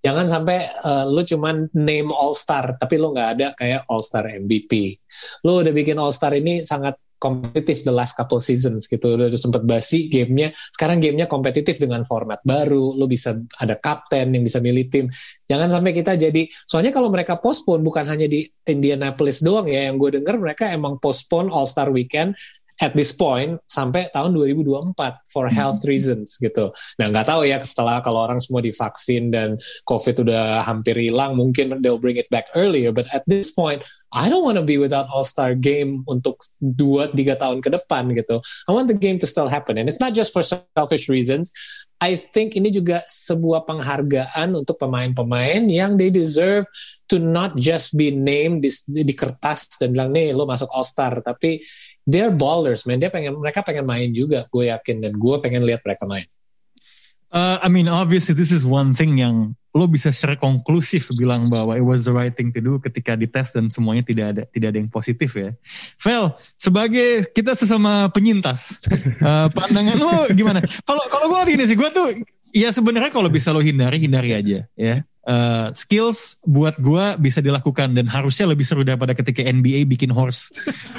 jangan sampai uh, lu cuman name All Star tapi lu nggak ada kayak All Star MVP. Lu udah bikin All Star ini sangat kompetitif the last couple seasons gitu udah, udah sempet basi gamenya sekarang gamenya kompetitif dengan format baru lu bisa ada kapten yang bisa milih tim jangan sampai kita jadi soalnya kalau mereka postpone bukan hanya di Indianapolis doang ya yang gue denger mereka emang postpone All Star Weekend at this point sampai tahun 2024 for health reasons gitu. Nah nggak tahu ya setelah kalau orang semua divaksin dan COVID udah hampir hilang mungkin they'll bring it back earlier. But at this point I don't want to be without All Star game untuk dua tiga tahun ke depan gitu. I want the game to still happen and it's not just for selfish reasons. I think ini juga sebuah penghargaan untuk pemain-pemain yang they deserve to not just be named di, di kertas dan bilang nih lo masuk All Star tapi they're ballers man dia pengen mereka pengen main juga gue yakin dan gue pengen lihat mereka main. Uh, I mean obviously this is one thing yang lo bisa secara konklusif bilang bahwa it was the right thing to do ketika dites dan semuanya tidak ada tidak ada yang positif ya. Vel, sebagai kita sesama penyintas, uh, pandangan lo gimana? Kalau kalau gue gini sih, gue tuh ya sebenarnya kalau bisa lo hindari hindari aja ya uh, skills buat gue bisa dilakukan dan harusnya lebih seru daripada ketika NBA bikin horse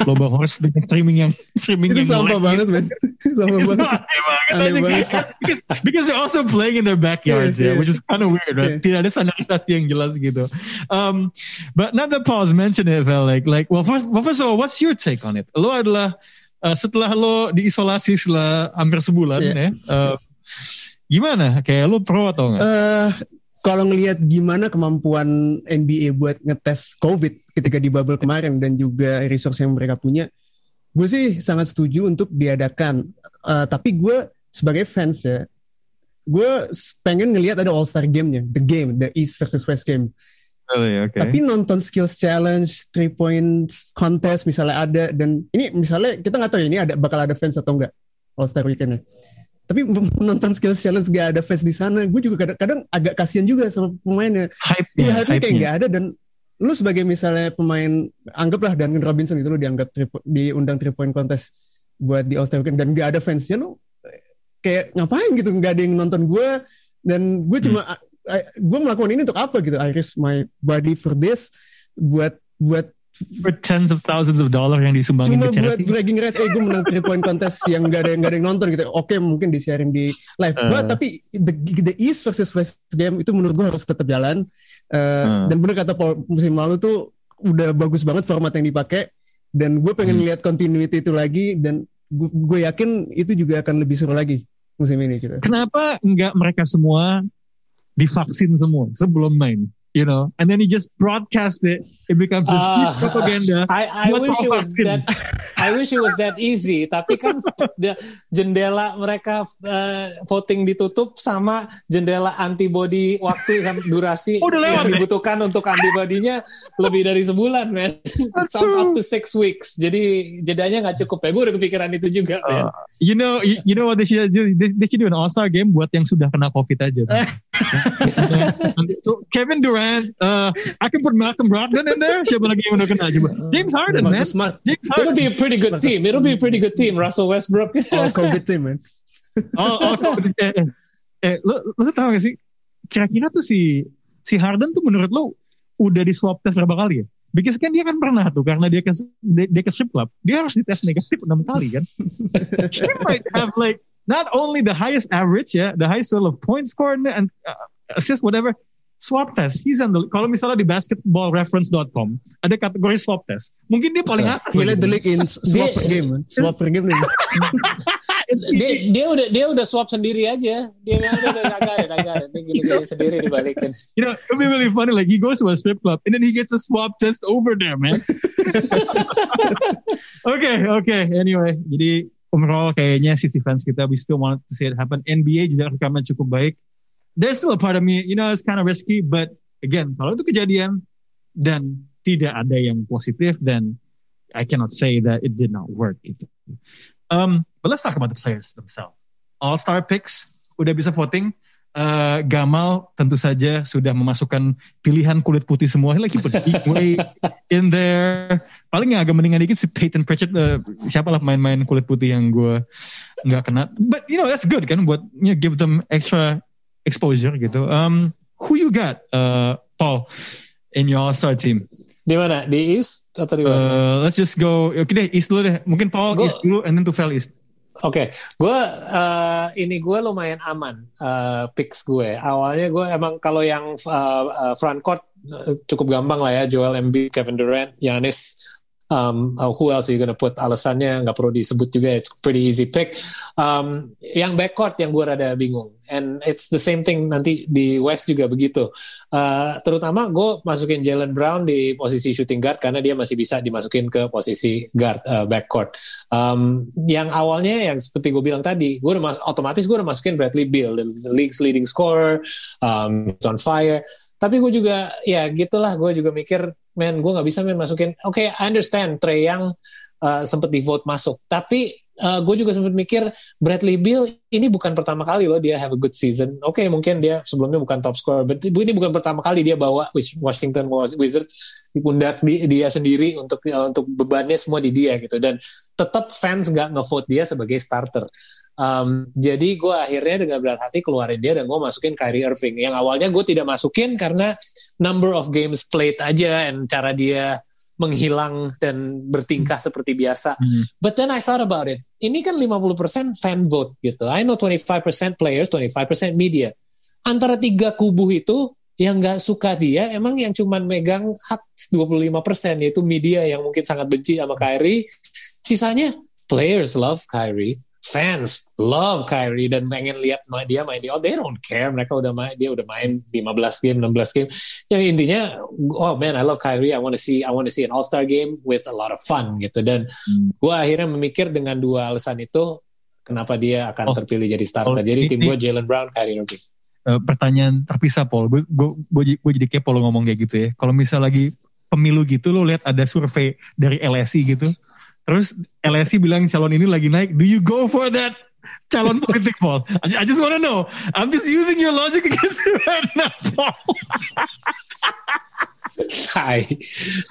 lomba horse dengan streaming yang streaming Itu yang sampah banget, men. Sampah banget. aneh banget Aneh banget. because, because they're also playing in their backyards Yes, ya yes. which is kind of weird right Yeah. tidak ada standarisasi yang jelas gitu um, but not that Paul's mentioned it Val like like well first, well, first of all what's your take on it lo adalah uh, setelah lo diisolasi setelah hampir sebulan Yeah. ya uh, gimana kayak lo pro atau enggak Eh, kalau ngelihat gimana kemampuan NBA buat ngetes COVID ketika di bubble kemarin dan juga resource yang mereka punya, gue sih sangat setuju untuk diadakan. Eh, tapi gue sebagai fans ya, gue pengen ngelihat ada All Star Game-nya, the game, the East versus West game. Oh, iya, oke. Tapi nonton skills challenge, three point contest misalnya ada dan ini misalnya kita nggak tahu ya ini ada bakal ada fans atau enggak All Star Weekendnya. Tapi nonton skills challenge gak ada fans di sana, gue juga kadang-kadang agak kasihan juga sama pemainnya. hype-nya, Iya, hype kayak nggak ada. Dan lu sebagai misalnya pemain anggaplah Duncan Robinson gitu lu dianggap po- diundang three point contest buat di All Star Weekend dan gak ada fansnya lu kayak ngapain gitu? Nggak ada yang nonton gue dan gue cuma gue melakukan ini untuk apa gitu? I risk my body for this buat buat for tens of thousands of dollars yang disumbangin cuma ke buat bragging rights eh gue menang three point contest yang gak ada yang gak ada yang nonton gitu oke mungkin disiarin di live Uh. But, tapi the, the East versus West game itu menurut gue harus tetap jalan Eh, Uh. dan bener kata Paul musim lalu tuh udah bagus banget format yang dipakai dan gue pengen Hmm. lihat continuity itu lagi dan gue, gue yakin itu juga akan lebih seru lagi musim ini gitu Kenapa enggak mereka semua divaksin semua sebelum main? You know, and then he just broadcast it. It becomes this Ah. propaganda. I, I wish it was vaksin. that I wish it was that easy tapi kan the jendela mereka uh, voting ditutup sama jendela antibody waktu kan durasi Oh, udah lewat yang ya? dibutuhkan untuk antibodinya lebih dari sebulan man some up to six weeks jadi jedanya nggak cukup ya gue udah kepikiran itu juga man. Uh, you know, you, you know what they should do? They, they should do an All Star game buat yang sudah kena COVID aja. so Kevin Durant, uh, I can put Malcolm Brogdon in there. Siapa lagi yang udah kena coba? James Harden, man. James It'll Harden. be a pretty good team. It'll be a pretty good team. Russell Westbrook. all COVID team man Oh, oh, eh, eh, eh, lu, lu tuh tau gak sih? Kira-kira tuh si si Harden tuh menurut lu udah di swab test berapa kali ya? Because kan dia kan pernah tuh karena dia ke dia, dia ke strip club, dia harus dites negatif enam kali kan. He might have like not only the highest average ya, the highest total of points scored and uh, assist whatever. Swab test, he's on the kalau misalnya di basketballreference.com ada kategori swab test, mungkin dia paling atas. he lagi. led the league in swap Dia- per game swap per game nih. dia, dia udah dia udah swap sendiri aja. Dia udah agarin, agarin. Dia gini-gini sendiri dibalikin. You know, it'd be really funny. Like he goes to a strip club and then he gets a swab test over there, man. okay, okay. Anyway, jadi overall kayaknya sisi fans kita we still want to see it happen. NBA juga rekaman cukup baik. There's still a part of me, you know, it's kind of risky, but again, kalau itu kejadian dan tidak ada yang positif, then I cannot say that it did not work. Gitu. Um, but let's talk about the players themselves. All-star picks, udah bisa voting. eh, Gamal tentu saja sudah memasukkan pilihan kulit putih semua lagi way in there. Paling yang agak mendingan dikit si Peyton Pritchard eh, siapa lah main-main kulit putih yang gue nggak kena. But you know that's good kan buat you know, give them extra exposure gitu. Um, who you got, uh, Paul, in your All Star team? Di mana? Di East atau di West? Uh, let's just go. Oke deh, East dulu deh. Mungkin Paul Go. East dulu, and then to Fel East. Oke, gue eh, ini gue lumayan aman eh, picks gue. Awalnya gue emang kalau yang eh, eh, front court eh, cukup gampang lah ya. Joel Embiid, Kevin Durant, Giannis. Um, uh, who else are you gonna put? Alasannya nggak perlu disebut juga. It's pretty easy pick. Um, yang backcourt yang gue rada bingung. And it's the same thing nanti di West juga begitu. Uh, terutama gue masukin Jalen Brown di posisi shooting guard karena dia masih bisa dimasukin ke posisi guard uh, backcourt. Um, yang awalnya yang seperti gue bilang tadi, gue udah mas otomatis gue udah masukin Bradley Beal, the, league's leading scorer, um, on fire. Tapi gue juga ya gitulah, gue juga mikir, man gue nggak bisa main masukin. Oke, I understand Trey yang uh, sempat di vote masuk, tapi uh, gue juga sempat mikir Bradley Beal ini bukan pertama kali loh dia have a good season. Oke, mungkin dia sebelumnya bukan top scorer, but ini bukan pertama kali dia bawa Washington Wizards di pundak di- dia sendiri untuk uh, untuk bebannya semua di dia gitu dan tetap fans nggak ngevote dia sebagai starter. Um, jadi gue akhirnya dengan berat hati keluarin dia dan gue masukin Kyrie Irving. Yang awalnya gue tidak masukin karena number of games played aja dan cara dia menghilang dan bertingkah seperti biasa. Hmm. But then I thought about it. Ini kan 50% fan vote gitu. I know 25% players, 25% media. Antara tiga kubu itu yang nggak suka dia emang yang cuman megang hak 25% yaitu media yang mungkin sangat benci sama Kyrie. Sisanya players love Kyrie, fans love Kyrie dan pengen lihat dia main di oh they don't care mereka udah main dia udah main 15 game 16 game yang intinya oh man I love Kyrie I want to see I want to see an All Star game with a lot of fun gitu dan Hmm. gue akhirnya memikir dengan dua alasan itu kenapa dia akan Oh. terpilih jadi starter Oh, jadi tim gue Jalen Brown Kyrie Irving Eh, pertanyaan terpisah Paul. Gue gue jadi kepo lo ngomong kayak gitu ya. Kalau misal lagi pemilu gitu lo lihat ada survei dari LSI gitu. Terus LSI bilang calon ini lagi naik. Do you go for that calon politik Paul? I, I just wanna know. I'm just using your logic against you right now, Paul. Hi.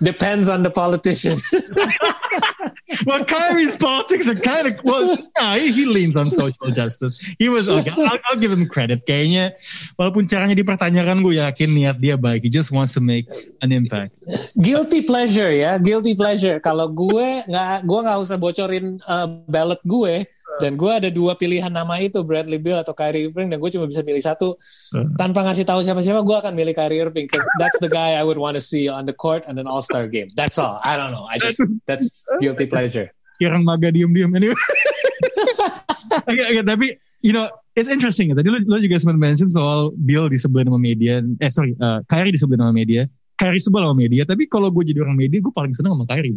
depends on the politician well, Kyrie's politics are kind of well. Nah, he, he leans on social justice. He was okay. I'll, I'll give him credit. Kayaknya walaupun caranya dipertanyakan, gue yakin niat dia baik. He just wants to make an impact. guilty pleasure ya guilty pleasure kalau gue nggak gue nggak usah bocorin uh, ballot gue dan gue ada dua pilihan nama itu Bradley Beal atau Kyrie Irving dan gue cuma bisa milih satu tanpa ngasih tahu siapa-siapa gue akan milih Kyrie Irving because that's the guy I would want to see on the court and an All Star game that's all I don't know I just that's guilty pleasure Kirang maga diem-diem anyway. Oke, oke, tapi you know it's interesting ya. Tadi lo, lo juga sempat mention soal Bill disebelin sama media. Eh sorry, uh, Kyrie disebelin sama media. Kyrie sebel sama media. Tapi kalau gue jadi orang media, gue paling seneng sama Kyrie.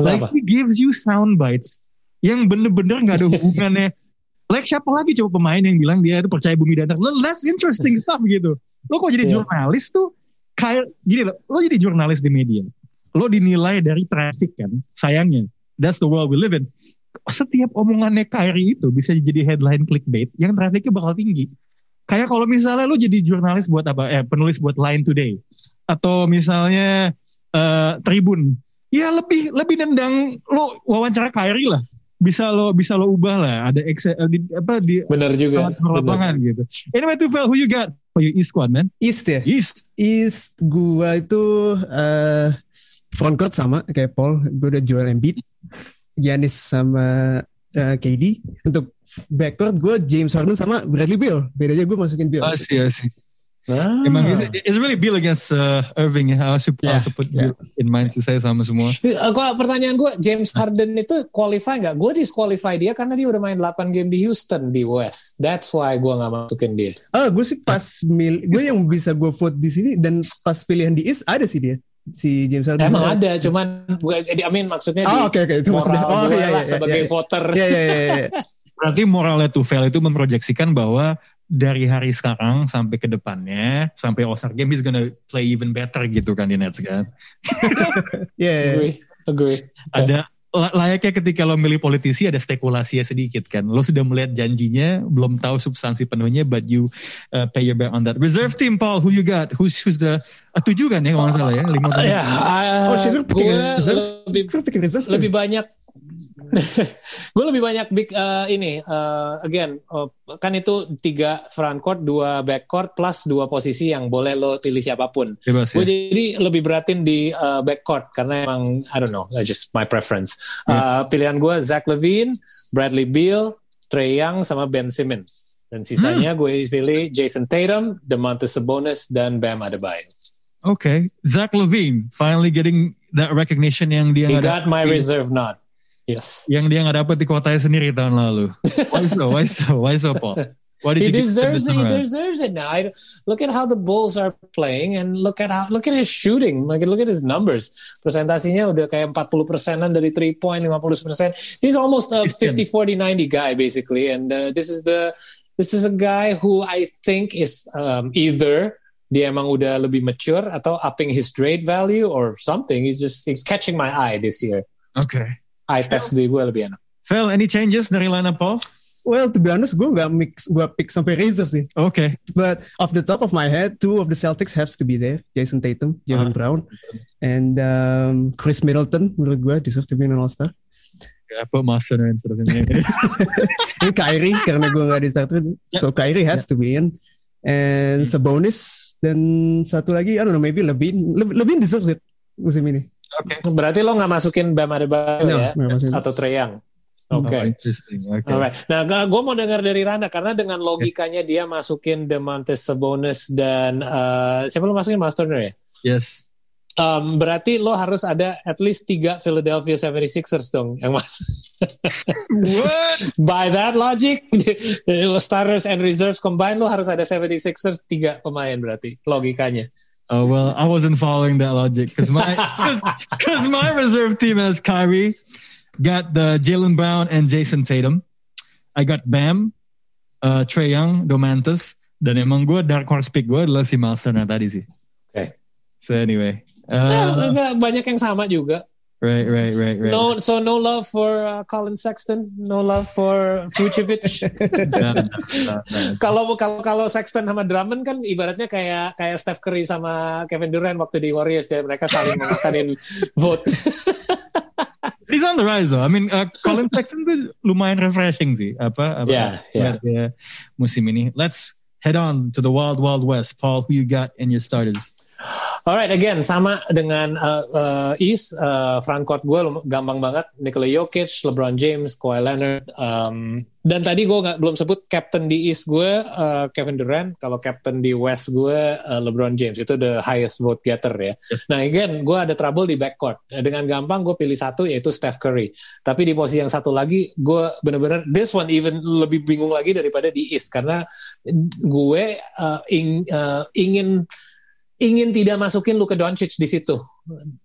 Like Kenapa? he gives you sound bites yang bener-bener nggak ada hubungannya. like siapa lagi coba pemain yang bilang dia itu percaya bumi datar. Lo less interesting stuff gitu. Lo kok jadi Iya. jurnalis tuh kayak gini loh. Lo jadi jurnalis di media. Lo dinilai dari traffic kan. Sayangnya. That's the world we live in. Setiap omongannya Kyrie itu bisa jadi headline clickbait yang trafficnya bakal tinggi. Kayak kalau misalnya lo jadi jurnalis buat apa? Eh penulis buat Line Today atau misalnya eh, Tribun. Ya lebih lebih nendang lo wawancara Kyrie lah. Bisa lo bisa lo ubah lah. Ada ex, eh, di, apa di bener juga lapangan gitu. Anyway, Tufel, who you got for your East squad, man? East ya. East. East gua itu eh front court sama kayak Paul. Gue udah Joel Embiid, Giannis sama eh, KD. Untuk backcourt gue James Harden sama Bradley Beal. Bedanya gue masukin Beal. I see. Ah. Emang it's, it's really Bill against uh, Irving ya. I I Yeah, also put Bill in mind sih saya sama semua. Eh, Kalau pertanyaan gue, James Harden itu qualify nggak? Gue disqualify dia karena dia udah main 8 game di Houston di West. That's why gue nggak masukin dia. Ah, gue sih pas mil, gue yang bisa gue vote di sini dan pas pilihan di East ada sih dia si James Harden. Emang ada, cuman gue, I mean maksudnya Oh, di oke, oke, itu maksudnya. moral Oh, gue iya, lah iya, sebagai iya, iya. voter. Iya iya iya. iya. Berarti moralnya Tufel itu memproyeksikan bahwa dari hari sekarang sampai ke depannya, sampai All-Star Game, he's gonna play even better gitu kan di Nets kan. Iya, iya. Agree, agree. Ada la- layaknya ketika lo milih politisi ada spekulasi ya sedikit kan. Lo sudah melihat janjinya, belum tahu substansi penuhnya, but you uh, pay your bet on that. Reserve team, Paul, who you got? Who's who's the uh, tujuh kan ya kalau nggak salah ya? Lima tahun. Ya, uh, Oh, pikir gue lebih pikir reserves lebih banyak gue lebih banyak big uh, ini uh, again uh, kan itu tiga front court dua back court plus dua posisi yang boleh lo pilih siapa pun. Bebas gue ya. jadi lebih beratin di uh, back court karena emang I don't know just my preference. Uh, pilihan gue Zach Levine Bradley Beal Trey Young sama Ben Simmons. Dan sisanya gue pilih Jason Tatum Demontis Sabonis dan Bam Adebayo. Okay, Zach Levine finally getting that recognition yang dia he got my reserve nod yes yang dia nggak dapat di kotanya sendiri tahun lalu. Why so? Why so? Why so, Paul? Why did he you deserves it. He deserves it now. I, look at how the Bulls are playing, and look at how look at his shooting. Like look at his numbers. Presentasinya udah kayak 40 persenan dari three point, 50 persen. He's almost a 50, 40, 90 guy basically. And uh, this is the this is a guy who I think is um, either dia emang udah lebih mature atau upping his trade value or something. He's just he's catching my eye this year. Okay. Eye test di gue lebih enak. Phil, any changes dari lineup Paul? Well, to be honest, gue nggak mix, gue pick sampai reserves sih. Okay. But off the top of my head, two of the Celtics has to be there. Jason Tatum, Ah. Jalen Brown, and um, Chris Middleton. Menurut gue deserves to be an All-Star. I put Master instead of him. Ini Kyrie karena gue nggak di starter, so Kyrie has to be in. And Sabonis dan satu lagi, I don't know, maybe Levine. Le- Levine deserves it musim ini. Berarti lo nggak masukin Bam Adebayo No, ya? Atau Trae Young? Oke. Oh, interesting. Okay. Alright. Nah, gue mau dengar dari Randa karena dengan logikanya dia masukin Demantis Sabonis dan uh, siapa lo masukin Mas Turner ya? Yes. Um, berarti lo harus ada at least tiga Philadelphia 76ers dong yang masuk. What? By that logic, starters and reserves combined lo harus ada 76ers tiga pemain berarti logikanya. Oh well, I wasn't following that logic because my because my reserve team has Kyrie, got the Jalen Brown and Jason Tatum. I got Bam, uh, Trey Young, Domantas, dan emang gue dark horse pick gue adalah si Miles Turner tadi sih. Oke. So anyway, Nah, uh, enggak, banyak yang sama juga. Right, right, right, right. No, so no love for uh, Colin Sexton, no love for Vucevic. Kalau kalau kalau Sexton sama Drummond kan ibaratnya kayak kayak Steph Curry sama Kevin Durant waktu di Warriors ya mereka saling mengatakan vote. He's on the rise though. I mean, uh, Colin Sexton tuh lumayan refreshing sih. Apa? apa Yeah, yeah. dia musim ini. Let's head on to the wild, wild west. Paul, who you got in your starters? Alright, again sama dengan uh, uh, East uh, front court gue gampang banget Nikola Jokic, LeBron James, Kawhi Leonard. Um, dan tadi gue nggak belum sebut captain di East gue uh, Kevin Durant. Kalau captain di West gue uh, LeBron James itu the highest vote getter ya. Nah again gue ada trouble di backcourt. Dengan gampang gue pilih satu yaitu Steph Curry. Tapi di posisi yang satu lagi gue bener-bener this one even lebih bingung lagi daripada di East karena gue uh, ing- uh, ingin ingin tidak masukin Luka Doncic di situ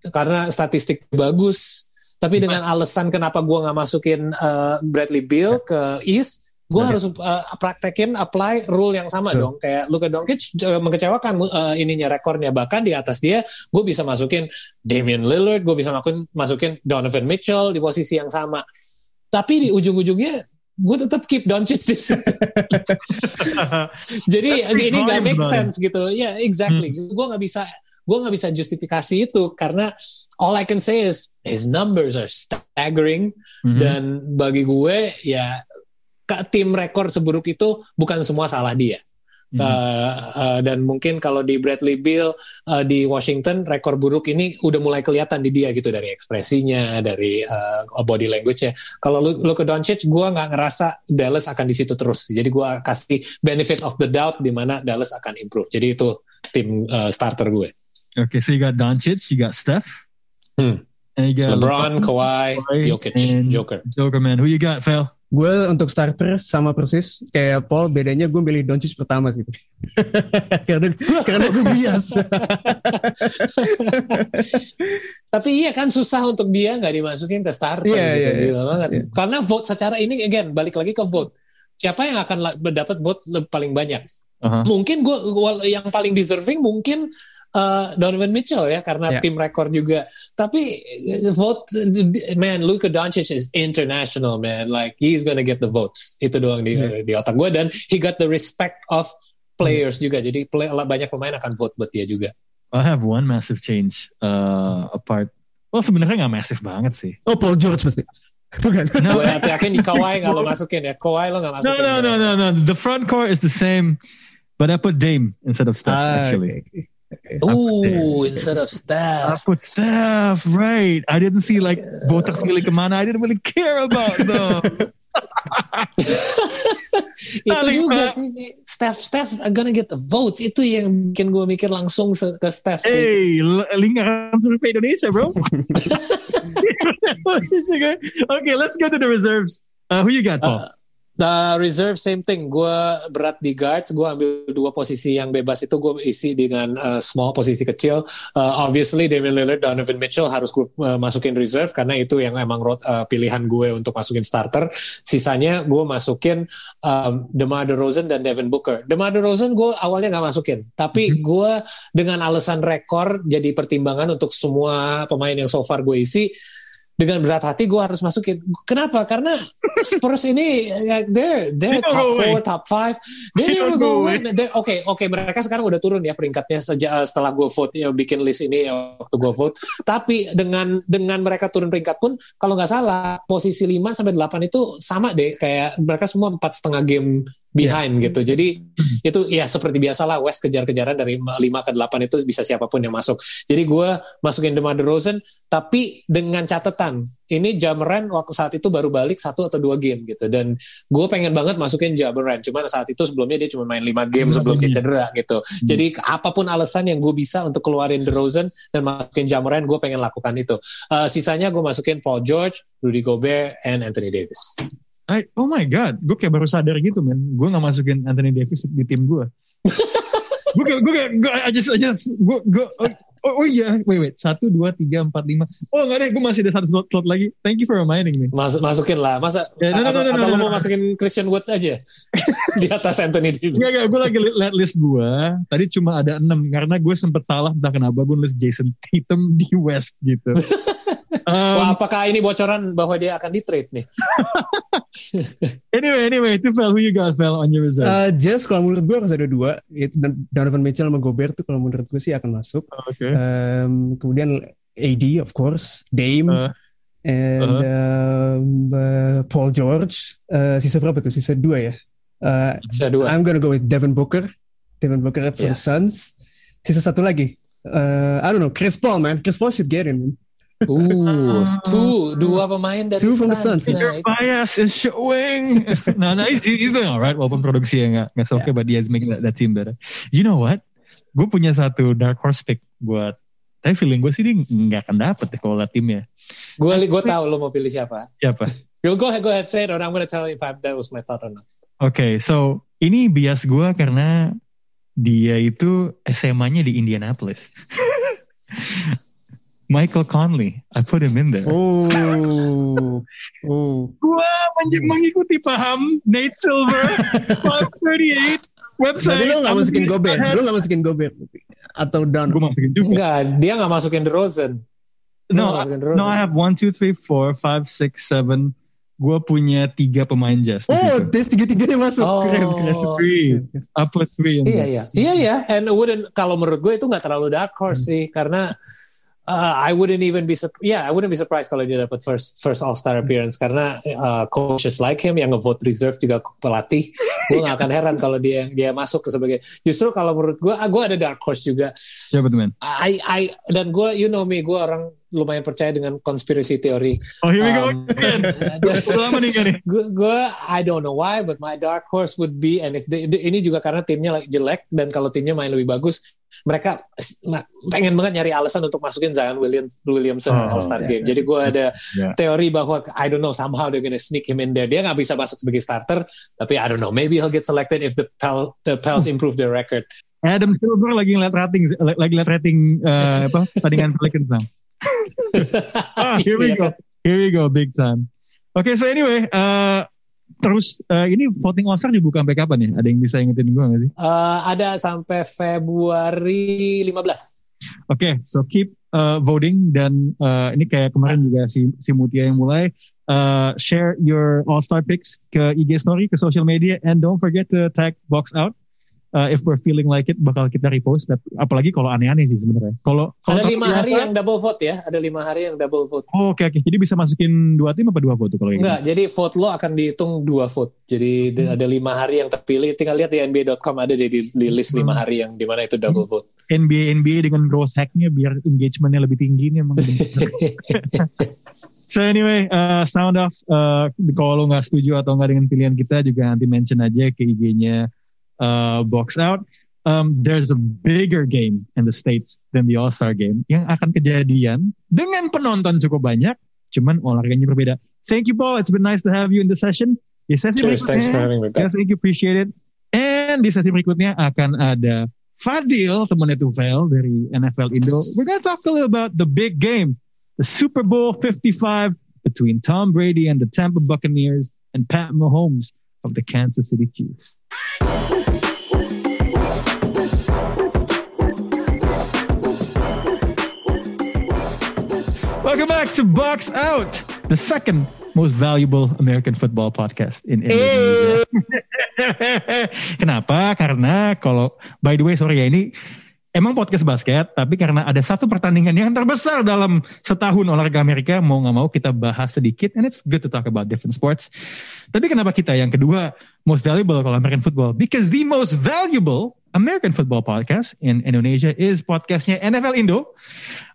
karena statistik bagus. Tapi dengan alasan kenapa gue nggak masukin uh, Bradley Beal ke East, gue harus uh, praktekin apply rule yang sama dong. Kayak Luka Doncic uh, mengecewakan uh, ininya rekornya bahkan di atas dia, gue bisa masukin Damian Lillard, gue bisa masukin masukin Donovan Mitchell di posisi yang sama. Tapi di ujung-ujungnya gue tetap keep Doncic di situ. Jadi ini volumes, make sense gitu. Ya, exactly. Gue nggak bisa gue nggak bisa justifikasi itu karena all I can say is his numbers are staggering Mhm. dan bagi gue ya ke tim rekor seburuk itu bukan semua salah dia. Mhm. Uh, uh, dan mungkin kalau di Bradley Beal uh, di Washington rekor buruk ini udah mulai kelihatan di dia gitu dari ekspresinya, dari uh, body language-nya. Kalau lu, lu ke Doncic, gue nggak ngerasa Dallas akan di situ terus. Jadi gue kasih benefit of the doubt di mana Dallas akan improve. Jadi itu tim uh, starter gue. Okay, so you got Doncic, you got Steph, Hmm. and you got LeBron, Kawhi, Kawhi, Jokic, Joker. Joker man. Who you got, Phil? Gue untuk starter sama persis kayak Paul bedanya gue milih Doncic pertama sih. karena karena gue bias. Tapi iya kan susah untuk dia nggak dimasukin ke starter Iya, gitu. iya, iya. Gila banget. Iya. Karena vote secara ini again balik lagi ke vote. Siapa yang akan mendapat vote paling banyak? Uh-huh. Mungkin gue yang paling deserving mungkin uh, Donovan Mitchell ya karena Ya. tim rekor juga. Tapi uh, vote man Luka Doncic is international man. Like he's gonna get the votes. Itu doang di Ya. di otak gue dan he got the respect of players juga. Jadi play, banyak pemain akan vote buat dia juga. I have one massive change uh, apart. Well sebenarnya nggak massive banget sih. Oh Paul George pasti. Bukan. No, Gue yakin di Kawhi lo masukin ya. Kawhi lo nggak no, masukin. no, no, no, no. The front court is the same, but I put Dame instead of Steph Ah, actually. oke. Ooh, instead of staff. I put Steph, right. I didn't see like milih kemana. I didn't really care about them. juga Pak. sih Steph Steph gonna get the votes itu yang bikin gue mikir langsung ke staff. sih. hey, lingkaran survei Indonesia, bro. okay, let's go to the reserves. Uh, who you got, Paul? Uh, The reserve same thing. Gue berat di guards. Gue ambil dua posisi yang bebas itu gue isi dengan uh, small posisi kecil. Uh, obviously Damian Lillard, Donovan Mitchell harus gue uh, masukin reserve karena itu yang emang road, uh, pilihan gue untuk masukin starter. Sisanya gue masukin um, DeMar DeRozan dan Devin Booker. DeMar DeRozan gue awalnya nggak masukin, tapi gue dengan alasan rekor jadi pertimbangan untuk semua pemain yang so far gue isi dengan berat hati gue harus masukin. Kenapa? Karena Spurs ini ya, they're they're They top four, top five. They They don't go. They- Oke, oke mereka sekarang udah turun ya peringkatnya sejak setelah gue vote ya bikin list ini ya, waktu gue vote. Tapi dengan dengan mereka turun peringkat pun kalau nggak salah posisi 5 sampai 8 itu sama deh kayak mereka semua empat setengah game behind gitu. Jadi itu ya seperti biasalah West kejar-kejaran dari 5 ke 8 itu bisa siapa pun yang masuk. Jadi gue masukin DeMar DeRozan tapi dengan catatan ini Jamoran waktu saat itu baru balik satu atau dua game gitu dan gue pengen banget masukin Jamoran cuman saat itu sebelumnya dia cuma main 5 game sebelum dia cedera gitu. Jadi apa pun alasan yang gue bisa untuk keluarin DeRozan dan masukin Jamoran gue pengen lakukan itu. Eh, sisanya gue masukin Paul George, Rudy Gobert, and Anthony Davis. I, oh my god, gue kayak baru sadar gitu, men. Gue nggak masukin Anthony Davis di tim gue. gue kayak, gue kayak, gue I just, I just, gue, gue, oh, oh, iya, wait, wait, satu, dua, tiga, empat, lima. Oh nggak deh, gue masih ada satu slot, slot lagi. Thank you for reminding me. Mas, masukin lah. Masa Ya, no, no, atau, no, no, atau no, no, mau no. masukin Christian Wood aja di atas Anthony Davis? Enggak, enggak, gue lagi li- liat list gue. Tadi cuma ada enam karena gue sempet salah entah kenapa gue nulis Jason Tatum di West gitu. Um, Wah, apakah ini bocoran bahwa dia akan di trade nih? anyway, anyway, itu Fel, who you got Fel on your reserve? Uh, Jazz kalau menurut gue harus ada dua. Itu dan Donovan Mitchell sama Gobert tuh kalau menurut gue sih akan masuk. Oke. Um, kemudian AD of course, Dame, Uh, and um, uh, Paul George. Uh, sisa berapa tuh? Sisa dua ya. Uh, Bisa dua. I'm gonna go with Devin Booker. Devin Booker for the Yes. Suns. Sisa satu lagi. Uh, I don't know. Chris Paul man. Chris Paul should get in. Man. Uh, two, dua pemain dari Two from the Suns. Nah, bias is showing. nah, nah, he's, he's doing alright walaupun produksi yang nggak nggak oke, but he's making that, that team better. You know what? Gue punya satu dark horse pick buat, tapi feeling gue sih dia nggak akan dapet deh kalau liat timnya. gue gue tahu lo mau pilih siapa. Siapa? Go, go ahead, go ahead, say it, or I'm gonna tell you if I, that was my thought or not. Oke, so ini bias gue karena dia itu SMA-nya di Indianapolis. Michael Conley, I put him in there. Oh, oh. Gua men- mengikuti paham Nate Silver 538 website. Berarti lo gak masukin Gobert, lo gak masukin Gobert atau Down. Gue masukin juga. Enggak, dia nggak masukin DeRozan. Dia No, DeRozan. no, I have one, two, three, four, five, six, seven. Gue punya tiga pemain jazz. Oh, tes tiga-tiganya masuk. Oh. Keren, keren. Three. I put three in Iya iya iya iya. And wouldn't kalau menurut gue itu nggak terlalu dark horse sih karena uh, I wouldn't even be yeah I wouldn't be surprised kalau dia dapat first first All Star appearance karena uh, coaches like him yang ngevote reserve juga pelatih. gue nggak akan heran kalau dia dia masuk ke sebagai justru kalau menurut gue ah, gue ada dark horse juga. Siapa tuh, man? I I dan gue you know me gue orang lumayan percaya dengan conspiracy teori. Oh, here we go Um, kan nih. gue gue I don't know why but my dark horse would be and if they- ini juga karena timnya like jelek dan kalau timnya main lebih bagus mereka pengen banget nyari alasan untuk masukin Zion Williams Williamson Oh, All Star ya, game jadi gue ada Ya. teori bahwa I don't know somehow they're gonna sneak him in there dia nggak bisa masuk sebagai starter tapi I don't know maybe he'll get selected if the Pel the Pels improve their record Adam Silver lagi ngeliat rating, lagi liat rating eh, apa pertandingan Pelicans now. ah, here we Iya go. kan? Here we go, big time. Oke, so anyway, eh, terus eh, ini voting All Star dibuka sampai kapan ya? Ada yang bisa ingetin gue gak sih? Uh, ada sampai Februari 15 Oke, so keep uh, voting dan uh, ini kayak kemarin juga si si Mutia yang mulai uh, share your all star picks ke IG story ke social media and don't forget to tag box out. Uh, if we're feeling like it bakal kita repost apalagi kalau aneh-aneh sih sebenarnya kalau Ada lima hari yang double vote ya. Ada lima hari yang double vote. oh, oke oke jadi bisa masukin dua tim apa dua vote kalau kayak gitu? Enggak, jadi vote lo akan dihitung dua vote. Jadi Hmm. ada lima hari yang terpilih. Tinggal lihat di NBA.com ada di, di, di list lima Hmm. hari yang di mana itu double vote. NBA NBA dengan growth hacknya biar engagementnya lebih tinggi nih emang. so anyway, uh, sound off. Uh, kalau lo nggak setuju atau nggak dengan pilihan kita juga nanti mention aja ke IG-nya uh, Box Out. Um, there's a bigger game in the states than the All Star Game yang akan kejadian dengan penonton cukup banyak, cuman olahraganya berbeda. Thank you, Paul. It's been nice to have you in the session. Di sesi Cheers, thanks for having me back. Yes, thank you, appreciate it. And di sesi berikutnya akan ada Fadil, temannya Tufel dari NFL Indo. We're gonna talk a little about the big game, the Super Bowl 55 between Tom Brady and the Tampa Buccaneers and Pat Mahomes of the Kansas City Chiefs. Welcome back to Box Out, the second most valuable American football podcast in Indonesia. Kenapa? Karena kalau by the way sorry ya ini emang podcast basket, tapi karena ada satu pertandingan yang terbesar dalam setahun olahraga Amerika, mau nggak mau kita bahas sedikit, and it's good to talk about different sports. Tapi kenapa kita yang kedua most valuable kalau American football? Because the most valuable American football podcast in Indonesia is podcastnya NFL Indo.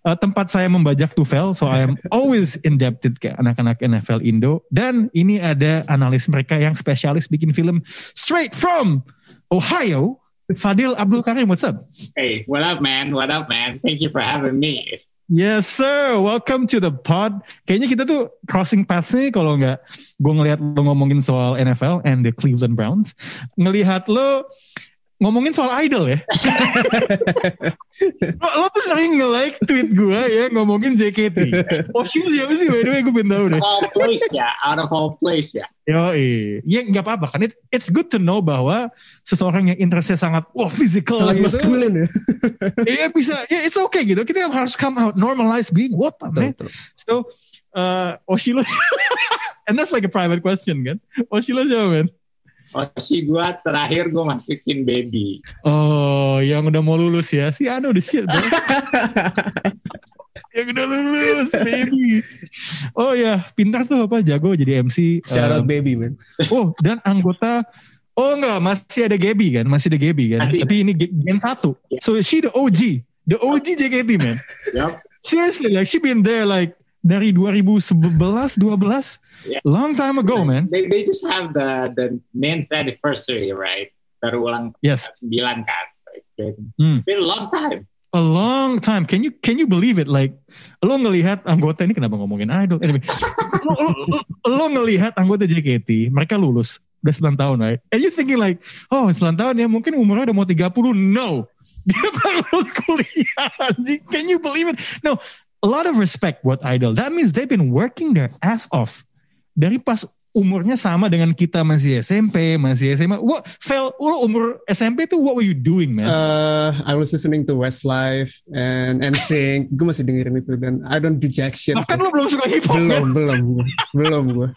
Uh, tempat saya membajak Tufel, so I am always indebted ke anak-anak NFL Indo. Dan ini ada analis mereka yang spesialis bikin film straight from Ohio, Fadil Abdul Karim. What's up? Hey, what up, man? What up, man? Thank you for having me. Yes, sir. Welcome to the pod. Kayaknya kita tuh crossing paths nih kalau nggak gue ngelihat lo ngomongin soal NFL and the Cleveland Browns. Ngelihat lo ngomongin soal idol ya. lo, lo tuh sering nge-like tweet gue ya ngomongin JKT. Oh siapa sih by the way gue pengen tahu deh. All place, yeah. Out of all place, yeah. Yo, ya nggak apa-apa kan. It, it's good to know bahwa seseorang yang interestnya sangat wah physical Sangat gitu. maskulin ya. Iya bisa, ya it's okay gitu. Kita harus come out normalize being what man. Betul. So, uh, Oshilo, and that's like a private question kan? Oshilo siapa man? Oh, si gua terakhir gua masukin baby. Oh, yang udah mau lulus ya? Si Ano the shit bro. yang udah lulus, baby. Oh ya, pintar tuh apa? Jago jadi MC. Shout out Um, baby man. Oh, dan anggota Oh enggak, masih ada Gaby kan? Masih ada Gaby kan? Masih. Tapi ini ge- Gen 1. Yeah. So she the OG. The OG JKT man. Yup. Seriously, like she been there like dari 2011, 12. Yeah. Long time ago, man. They, they just have the the ninth anniversary, right? Baru ulang Yes, 9 kan. So it's been, Hmm. been a long time. a long time. Can you can you believe it? Like lo ngelihat anggota ini kenapa ngomongin idol? Anyway, lo, lo, lo- lo ngelihat anggota JKT, mereka lulus udah 9 tahun, right? And you thinking like, oh 9 tahun ya mungkin umurnya udah mau 30. No. Dia baru kuliah. Can you believe it? No. A lot of respect buat idol. That means they've been working their ass off. Dari pas umurnya sama dengan kita masih SMP, masih SMA. What, Fel, lo umur SMP tuh what were you doing, man? Uh, I was listening to Westlife and NSYNC. Gue masih dengerin itu dan I don't do jack shit. Bahkan lo belum suka hip hop, kan? belum, belum, gue. belum gue.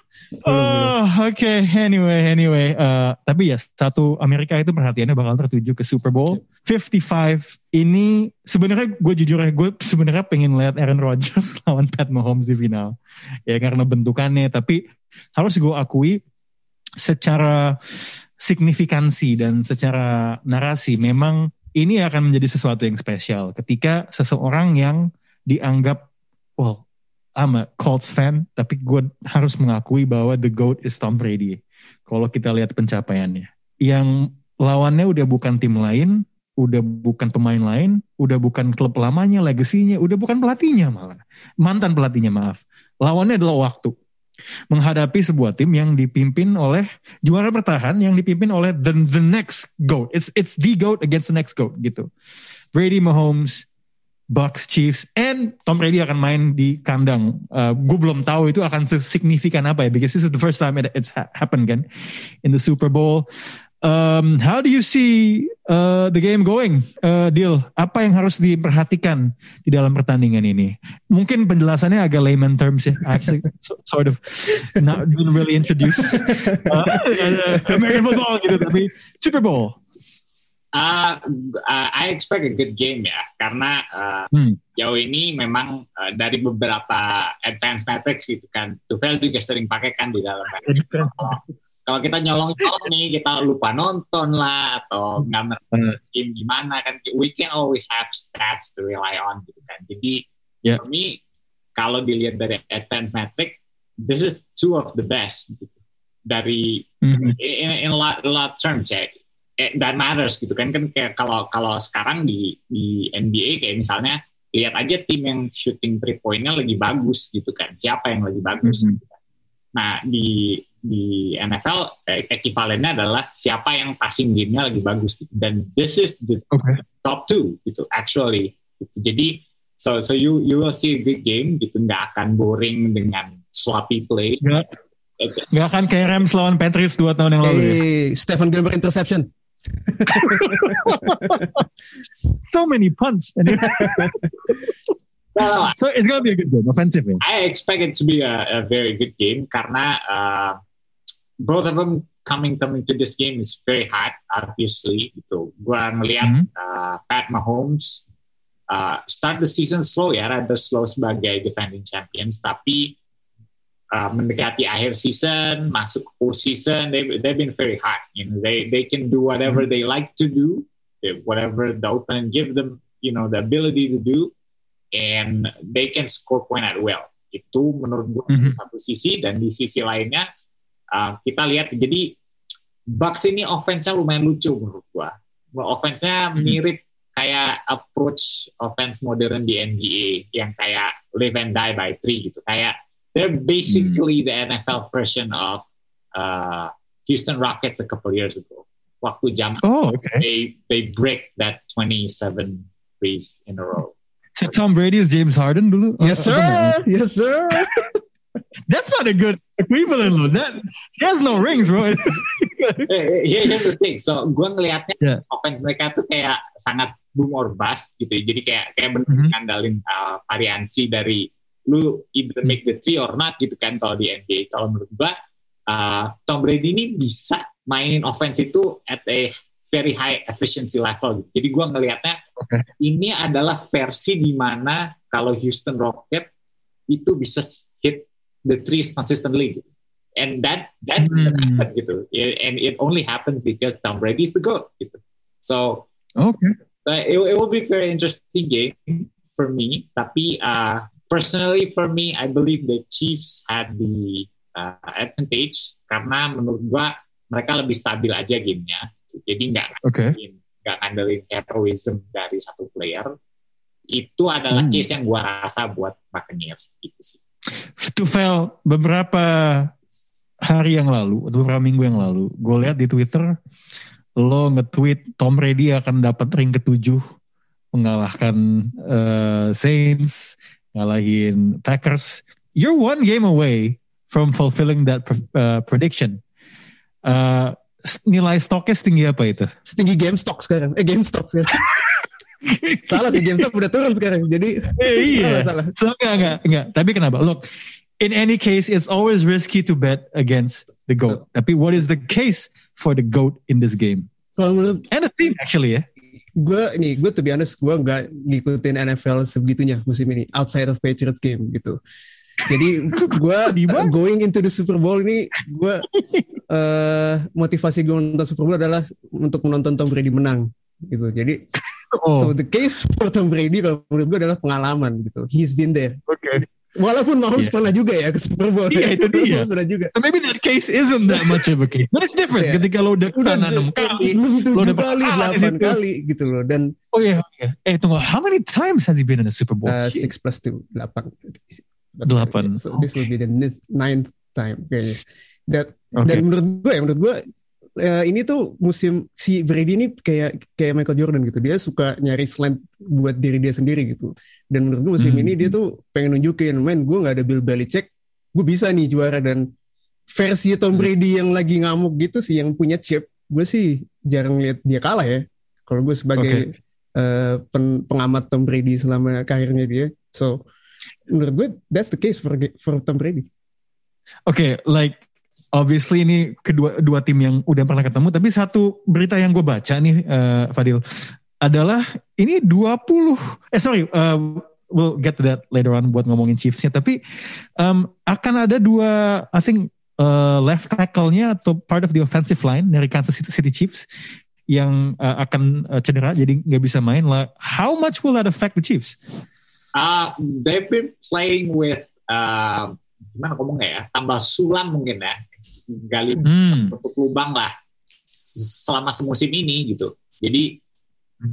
Oh, oke. Anyway, anyway. Uh, tapi ya, satu Amerika itu perhatiannya bakal tertuju ke Super Bowl 55. Ini sebenarnya gue jujur ya, gue sebenarnya pengen lihat Aaron Rodgers lawan Pat Mahomes di final. Ya karena bentukannya, tapi harus gue akui secara signifikansi dan secara narasi memang ini akan menjadi sesuatu yang spesial ketika seseorang yang dianggap well I'm a Colts fan, tapi gue harus mengakui bahwa the GOAT is Tom Brady. Kalau kita lihat pencapaiannya. Yang lawannya udah bukan tim lain, udah bukan pemain lain, udah bukan klub lamanya, legasinya, udah bukan pelatihnya malah. Mantan pelatihnya maaf. Lawannya adalah waktu. Menghadapi sebuah tim yang dipimpin oleh juara bertahan yang dipimpin oleh the, the next GOAT. It's, it's the GOAT against the next GOAT gitu. Brady Mahomes, Bucks, Chiefs, and Tom Brady akan main di kandang. Uh, gue belum tahu itu akan sesignifikan apa ya, because this is the first time it, it's ha- happened kan in the Super Bowl. Um, how do you see uh, the game going, uh, Deal? Apa yang harus diperhatikan di dalam pertandingan ini? Mungkin penjelasannya agak layman terms ya. I actually so- sort of not didn't really introduce uh, American football gitu, tapi Super Bowl. Uh, I expect a good game ya, karena uh, Hmm. jauh ini memang uh, dari beberapa advanced metrics gitu kan, Tufel juga sering pakai kan di dalam kalau kita nyolong-nyolong nih kita lupa nonton lah atau nggak ngerti Hmm. game gimana kan we can always have stats to rely on gitu kan jadi Yeah. for me kalau dilihat dari advanced metric this is two of the best gitu. dari Mhm. in, in a lot, a lot terms ya that matters gitu kan kan kayak kalau kalau sekarang di di NBA kayak misalnya lihat aja tim yang shooting three pointnya lagi bagus gitu kan siapa yang lagi bagus gitu kan. nah di di NFL eh, ekivalennya adalah siapa yang passing game-nya lagi bagus gitu. dan this is the Oke. top two gitu actually gitu. jadi so so you you will see a good game gitu nggak akan boring dengan sloppy play Nggak, Eh, nggak akan kayak Rams lawan Patriots dua tahun yang lalu ya. Eh, Stephen Gilbert interception. So many punts. Well, so it's gonna be a good game, offensive ya. I expect it to be a, a very good game karena uh, both of them coming coming to this game is very hot obviously gitu. Gua ngelihat Mhm. uh, Pat Mahomes uh, start the season slow ya, rada slow sebagai defending champions tapi uh, mendekati akhir season, masuk ke full season, they they've been very hot. You know, they they can do whatever they like to do, eh, whatever the opponent give them, you know, the ability to do, and they can score point at will. Itu menurut gue Mhm. satu sisi dan di sisi lainnya uh, kita lihat jadi Bucks ini offense-nya lumayan lucu menurut gua. Offense-nya Mhm. mirip kayak approach offense modern di NBA yang kayak live and die by three gitu. Kayak they're basically the NFL version of uh, Houston Rockets a couple years ago. Waktu jam Oh, okay. they they break that 27 threes in a row. So Tom Brady is James Harden dulu? Yes Oh, sir, yes sir. That's not a good equivalent loh. That he has no rings, bro. Here- Here's the thing. So gue ngelihatnya Yeah. offense mereka tuh kayak sangat boom or bust gitu. ya. Jadi kayak kayak bener Mhm. ngandalin uh, variansi dari lu either make the three or not gitu kan kalau di NBA. Kalau menurut gue uh, Tom Brady ini bisa mainin offense itu at a very high efficiency level. Gitu. Jadi gue ngelihatnya Oke. ini adalah versi di mana kalau Houston Rocket itu bisa hit the threes consistently. Gitu. And that that Hmm. happen gitu. And it only happens because Tom Brady is the goat. Gitu. So okay. uh, it, it will be very interesting game for me. Tapi uh, personally for me, I believe the Chiefs had the uh, advantage karena menurut gua mereka lebih stabil aja gamenya. Jadi nggak Okay. nggak ngandelin heroism dari satu player. Itu adalah Hmm. case yang gua rasa buat Buccaneers gitu sih. Tufel beberapa hari yang lalu, atau beberapa minggu yang lalu, gue lihat di Twitter lo nge-tweet Tom Brady akan dapat ring ketujuh mengalahkan eh, Saints, ngalahin Packers. You're one game away from fulfilling that uh, prediction. Uh, nilai stoknya setinggi apa itu? Setinggi GameStop sekarang. Eh GameStop sekarang. salah sih GameStop udah turun sekarang. Jadi Eh, iya. salah, salah. So enggak, enggak, enggak. Tapi kenapa? Look, in any case, it's always risky to bet against the GOAT. Tapi what is the case for the GOAT in this game? Kalau menurut And the team actually ya. Gue nih gue to be honest gue nggak ngikutin NFL sebegitunya musim ini outside of Patriots game gitu. Jadi gue banget. going into the Super Bowl ini gue eh motivasi gue nonton Super Bowl adalah untuk menonton Tom Brady menang gitu. Jadi so Oh, the case for Tom Brady kalau menurut gue adalah pengalaman gitu. He's been there. Okay. Walaupun Mahomes Iya. pernah juga ya ke Super Bowl Iya, itu dia. Mahomes pernah juga So maybe that case isn't that much of a case. But it's different Iya. ketika lo udah ke sana enam kali. enam lo tujuh udah kali berkalah di delapan situ. kali gitu loh dan Oh iya, oh iya. Eh tunggu, how many times has he been in a Super Bowl? Uh, six plus two, delapan. Delapan. So this will be the ninth, time kayaknya. That, Oke. Dan menurut gue ya, menurut gue eh, ini tuh musim si Brady ini kayak kayak Michael Jordan gitu. Dia suka nyari slant buat diri dia sendiri gitu. Dan menurut gue musim Hmm. ini dia tuh pengen nunjukin, main gue nggak ada Bill Belichick, gue bisa nih juara dan versi Tom Brady yang lagi ngamuk gitu sih yang punya chip gue sih jarang lihat dia kalah ya. Kalau gue sebagai eh, pen- pengamat Tom Brady selama karirnya dia, so menurut gue that's the case for for Tom Brady. Oke, like obviously ini kedua dua tim yang udah pernah ketemu, tapi satu berita yang gue baca nih, eh, Fadil, adalah ini 20, eh sorry, eh, we'll get to that later on buat ngomongin Chiefs-nya, tapi um, akan ada dua, I think eh, left tackle-nya atau part of the offensive line dari Kansas City, Chiefs yang eh, akan eh, cedera, jadi nggak bisa main lah. How much will that affect the Chiefs? Uh, they've been playing with uh, gimana ngomongnya ya tambah sulam mungkin ya gali Hmm. tutup lubang lah selama semusim ini gitu jadi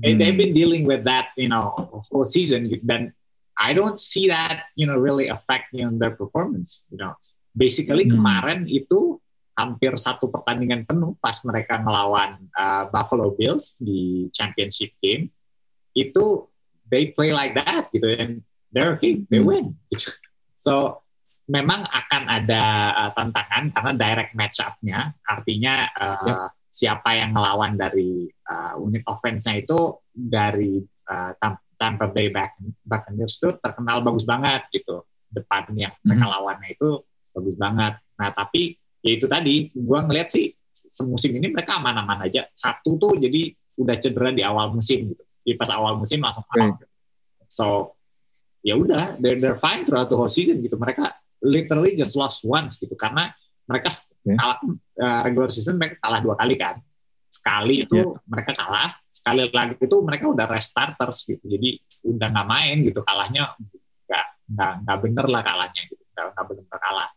they- Hmm. they've been dealing with that you know whole season gitu. dan I don't see that you know really affecting their performance you know basically Hmm. kemarin itu hampir satu pertandingan penuh pas mereka ngelawan uh, Buffalo Bills di championship game itu they play like that gitu and they're okay they Hmm. win so memang akan ada uh, tantangan karena direct match up-nya artinya uh, siapa yang ngelawan dari uh, unit offense-nya itu dari uh, Tam- Tampa Bay Buc- Buccaneers itu terkenal bagus banget gitu. Depan yang mereka lawannya itu bagus banget. Nah tapi ya itu tadi gua ngeliat sih semusim ini mereka aman-aman aja. Satu tuh jadi udah cedera di awal musim gitu. Di pas awal musim langsung out. so ya udah they're, they're fine throughout the whole season gitu. Mereka literally just lost once gitu. Karena mereka Oke. kalah uh, regular season mereka kalah dua kali kan. Sekali itu Iya. mereka kalah sekali lagi itu mereka udah rest starters gitu. Jadi udah nggak main gitu kalahnya nggak nggak nggak bener lah kalahnya gitu. Nggak nggak bener kalah.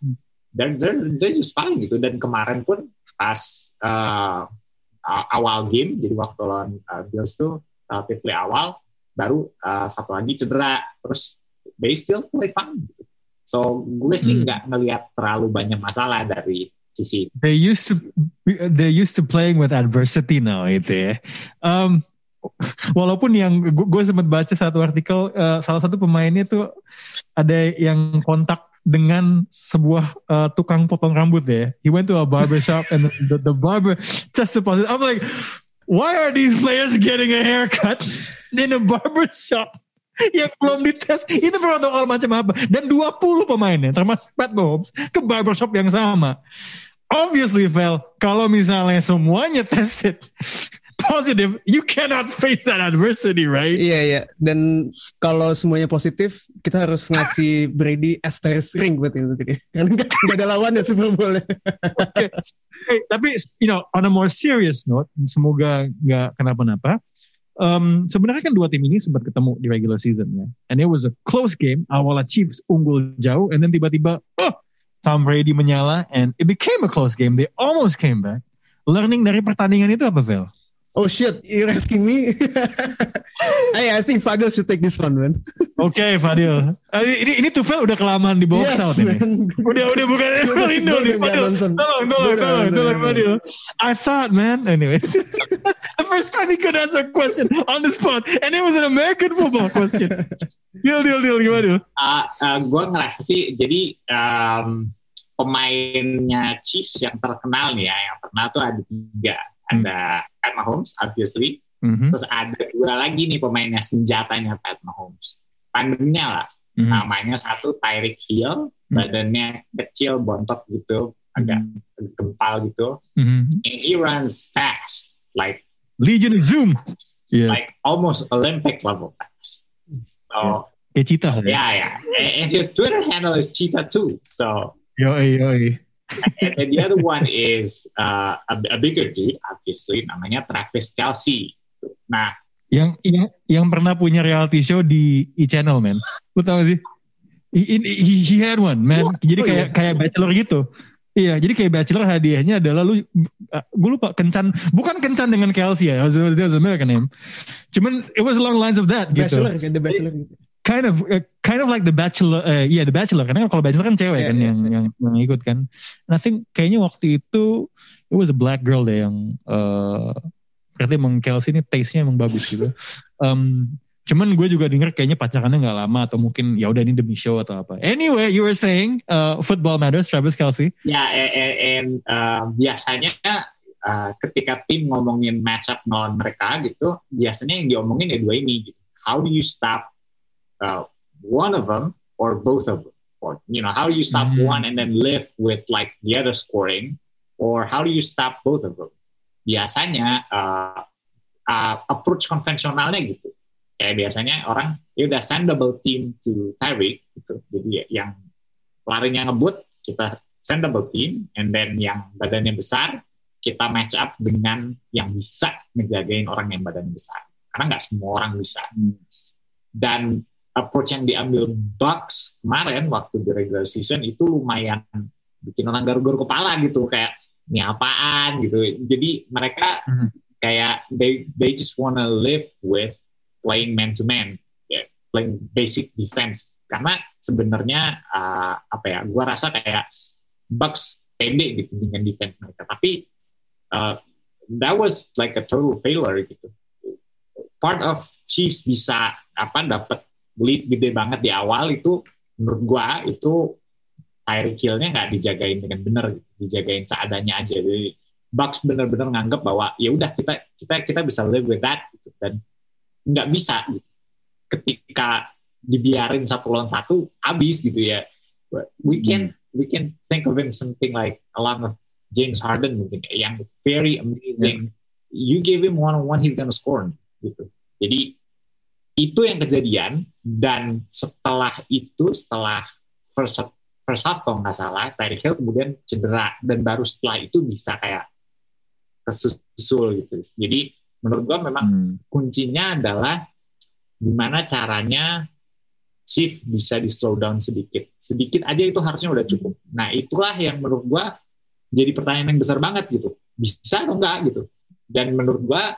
Dan they're, they're just fine gitu. Dan kemarin pun pas uh, awal game jadi waktu lawan uh, Bills tuh relatively awal baru uh, satu lagi cedera. Terus they still play fine gitu. So gue sih Hmm. nggak ngelihat terlalu banyak masalah dari sisi They used to they used to playing with adversity now itu ya. Um, walaupun yang gue sempat baca satu artikel uh, salah satu pemainnya tuh ada yang kontak dengan sebuah uh, tukang potong rambut ya. He went to a barber shop and the, the barber tested positive. I'm like, why are these players getting a haircut in a barber shop? Yang belum dites itu protokol macam apa dan 20 pemainnya termasuk Pat Mahomes ke barbershop yang sama obviously Vel kalau misalnya semuanya tested positive you cannot face that adversity right Iya iya. Dan kalau semuanya positif, kita harus ngasih Brady asterisk ring buat itu tadi. Karena nggak ada lawannya Super Bowl. Hey, tapi you know on a more serious note semoga nggak kenapa-napa um, sebenarnya kan dua tim ini sempat ketemu di regular season ya. And it was a close game. Awalnya Chiefs unggul jauh and then tiba-tiba oh, Tom Brady menyala and it became a close game. They almost came back. Learning dari pertandingan itu apa Vel? Oh shit, you're asking me? hey, I think Fadil should take this one, man. Oke Fadil. Ah, ini ini Tufel udah kelamaan di box Yes, out ini. man. udah udah bukan Lindo Gua nih Fadil. tolong tolong tolong tolong. Fadil. I thought man anyway. The first time he could answer a question on the spot and it was an American football question. Deal deal deal gimana deal uh, gue ngerasa sih jadi um, pemainnya Chiefs yang terkenal nih ya yang terkenal tuh ada tiga Hmm. ada Pat Mahomes obviously. Mhm, terus ada dua lagi nih pemainnya senjatanya Pat Mahomes. Tandemnya lah. Mhm, namanya satu Tyreek Hill. Hmm. badannya kecil bontot gitu. Agak gempal gitu. Mhm. and he runs fast. Like Legion of Zoom. Yes. Like almost Olympic level fast. So kayak cita ya yeah yeah. And, his Twitter handle is Cheetah too. So yoi yoi and, and the other one is uh, a, a bigger dude, obviously, namanya Travis Kelsey. Nah, yang yang yang pernah punya reality show di e channel man lu tau gak sih he, he, he had one man jadi oh kayak iya? kayak bachelor gitu iya jadi kayak bachelor hadiahnya adalah lu gue lupa kencan bukan kencan dengan Kelsey ya it was, it was American name cuman it was along lines of that gitu Bachelor, kayak The Bachelor gitu. Kind of uh, kind of like the bachelor uh, iya the bachelor. Karena kalau bachelor kan cewek Iya, kan iya, yang, yang yang ikut kan. And I think kayaknya waktu itu it was a black girl deh yang uh, berarti emang Kelsey ini taste-nya emang bagus gitu. Um, cuman gue juga denger kayaknya pacarannya nggak lama atau mungkin ya udah ini demi show atau apa. Anyway you were saying uh, football matters Travis Kelsey ya, and, and uh, biasanya uh, ketika tim ngomongin matchup melawan mereka gitu, biasanya yang diomongin ya dua ini. Gitu. How do you stop uh, one of them or both of them? Or you know, how do you stop Hmm. one and then live with like the other scoring? Or how do you stop both of them? Biasanya uh, uh, approach konvensionalnya gitu. Kayak biasanya orang ya udah send double team to Tyreek gitu. Jadi ya, yang larinya ngebut kita send double team and then yang badannya besar kita match up dengan yang bisa ngejagain orang yang badannya besar karena nggak semua orang bisa dan approach yang diambil Bucks kemarin waktu di regular season itu lumayan bikin orang garuk-garuk kepala gitu kayak ini apaan? gitu. Jadi mereka Hmm. kayak they they just wanna live with playing man to man ya, playing basic defense. Karena sebenarnya uh, apa ya gua rasa kayak Bucks pede gitu dengan defense mereka. Tapi uh, that was like a total failure gitu. Part of Chiefs bisa apa dapat lead gede banget di awal itu menurut gua itu Tyreek Hill-nya nggak dijagain dengan benar dijagain seadanya aja. Jadi Bucks benar-benar nganggap bahwa ya udah kita kita kita bisa live with that gitu. dan nggak bisa gitu. ketika dibiarin satu lawan satu habis gitu ya. We can we can think of him something like along of James Harden mungkin ya, yang very amazing. You give him one on one he's gonna score gitu. Jadi itu yang kejadian dan setelah itu setelah first first half kalau nggak salah Tyreek Hill kemudian cedera dan baru setelah itu bisa kayak kesusul gitu jadi menurut gua memang Hmm. kuncinya adalah gimana caranya Chief bisa di slow down sedikit. Sedikit aja itu harusnya udah cukup. Nah itulah yang menurut gua jadi pertanyaan yang besar banget gitu. Bisa atau enggak gitu. Dan menurut gua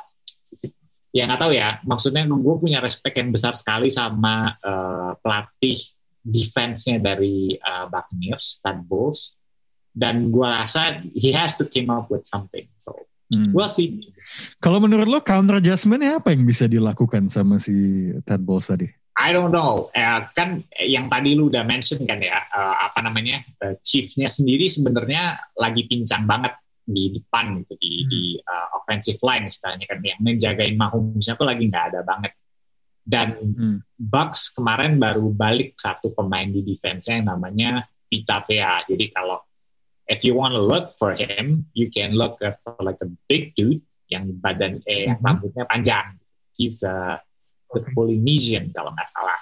ya nggak tahu ya. Maksudnya gue punya respect yang besar sekali sama eh, pelatih defense-nya dari uh, Buccaneers, Todd Bowles. Dan gua rasa he has to came up with something. So Hmm. we'll see. Kalau menurut lo counter adjustment apa yang bisa dilakukan sama si Ted Bowles tadi? I don't know. Eh, kan yang tadi lu udah mention kan ya, eh, apa namanya, eh, chiefnya sendiri sebenarnya lagi pincang banget di depan gitu di, di eh, offensive line istilahnya kan yang menjagain Mahomesnya tuh lagi nggak ada banget. Dan Hmm. Bucks kemarin baru balik satu pemain di defense-nya yang namanya Pita Vea. Jadi kalau if you want to look for him, you can look for like a big dude yang badan eh yang Mhm. rambutnya panjang. He's a the Polynesian kalau nggak salah.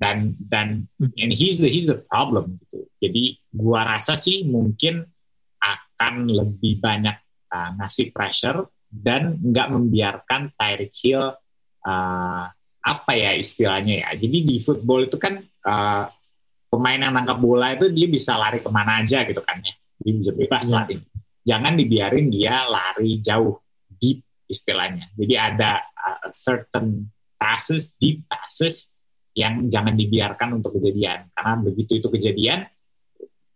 Dan dan Hmm. and he's the, he's the problem gitu. Jadi gua rasa sih mungkin akan lebih banyak uh, ngasih pressure dan nggak membiarkan Tyreek Hill uh, apa ya istilahnya ya. Jadi di football itu kan uh, pemain yang nangkap bola itu dia bisa lari ke mana aja gitu kan ya. Dia bisa bebas Iya. lari. Jangan dibiarin dia lari jauh, deep istilahnya. Jadi ada uh, certain passes, deep passes yang jangan dibiarkan untuk kejadian. Karena begitu itu kejadian,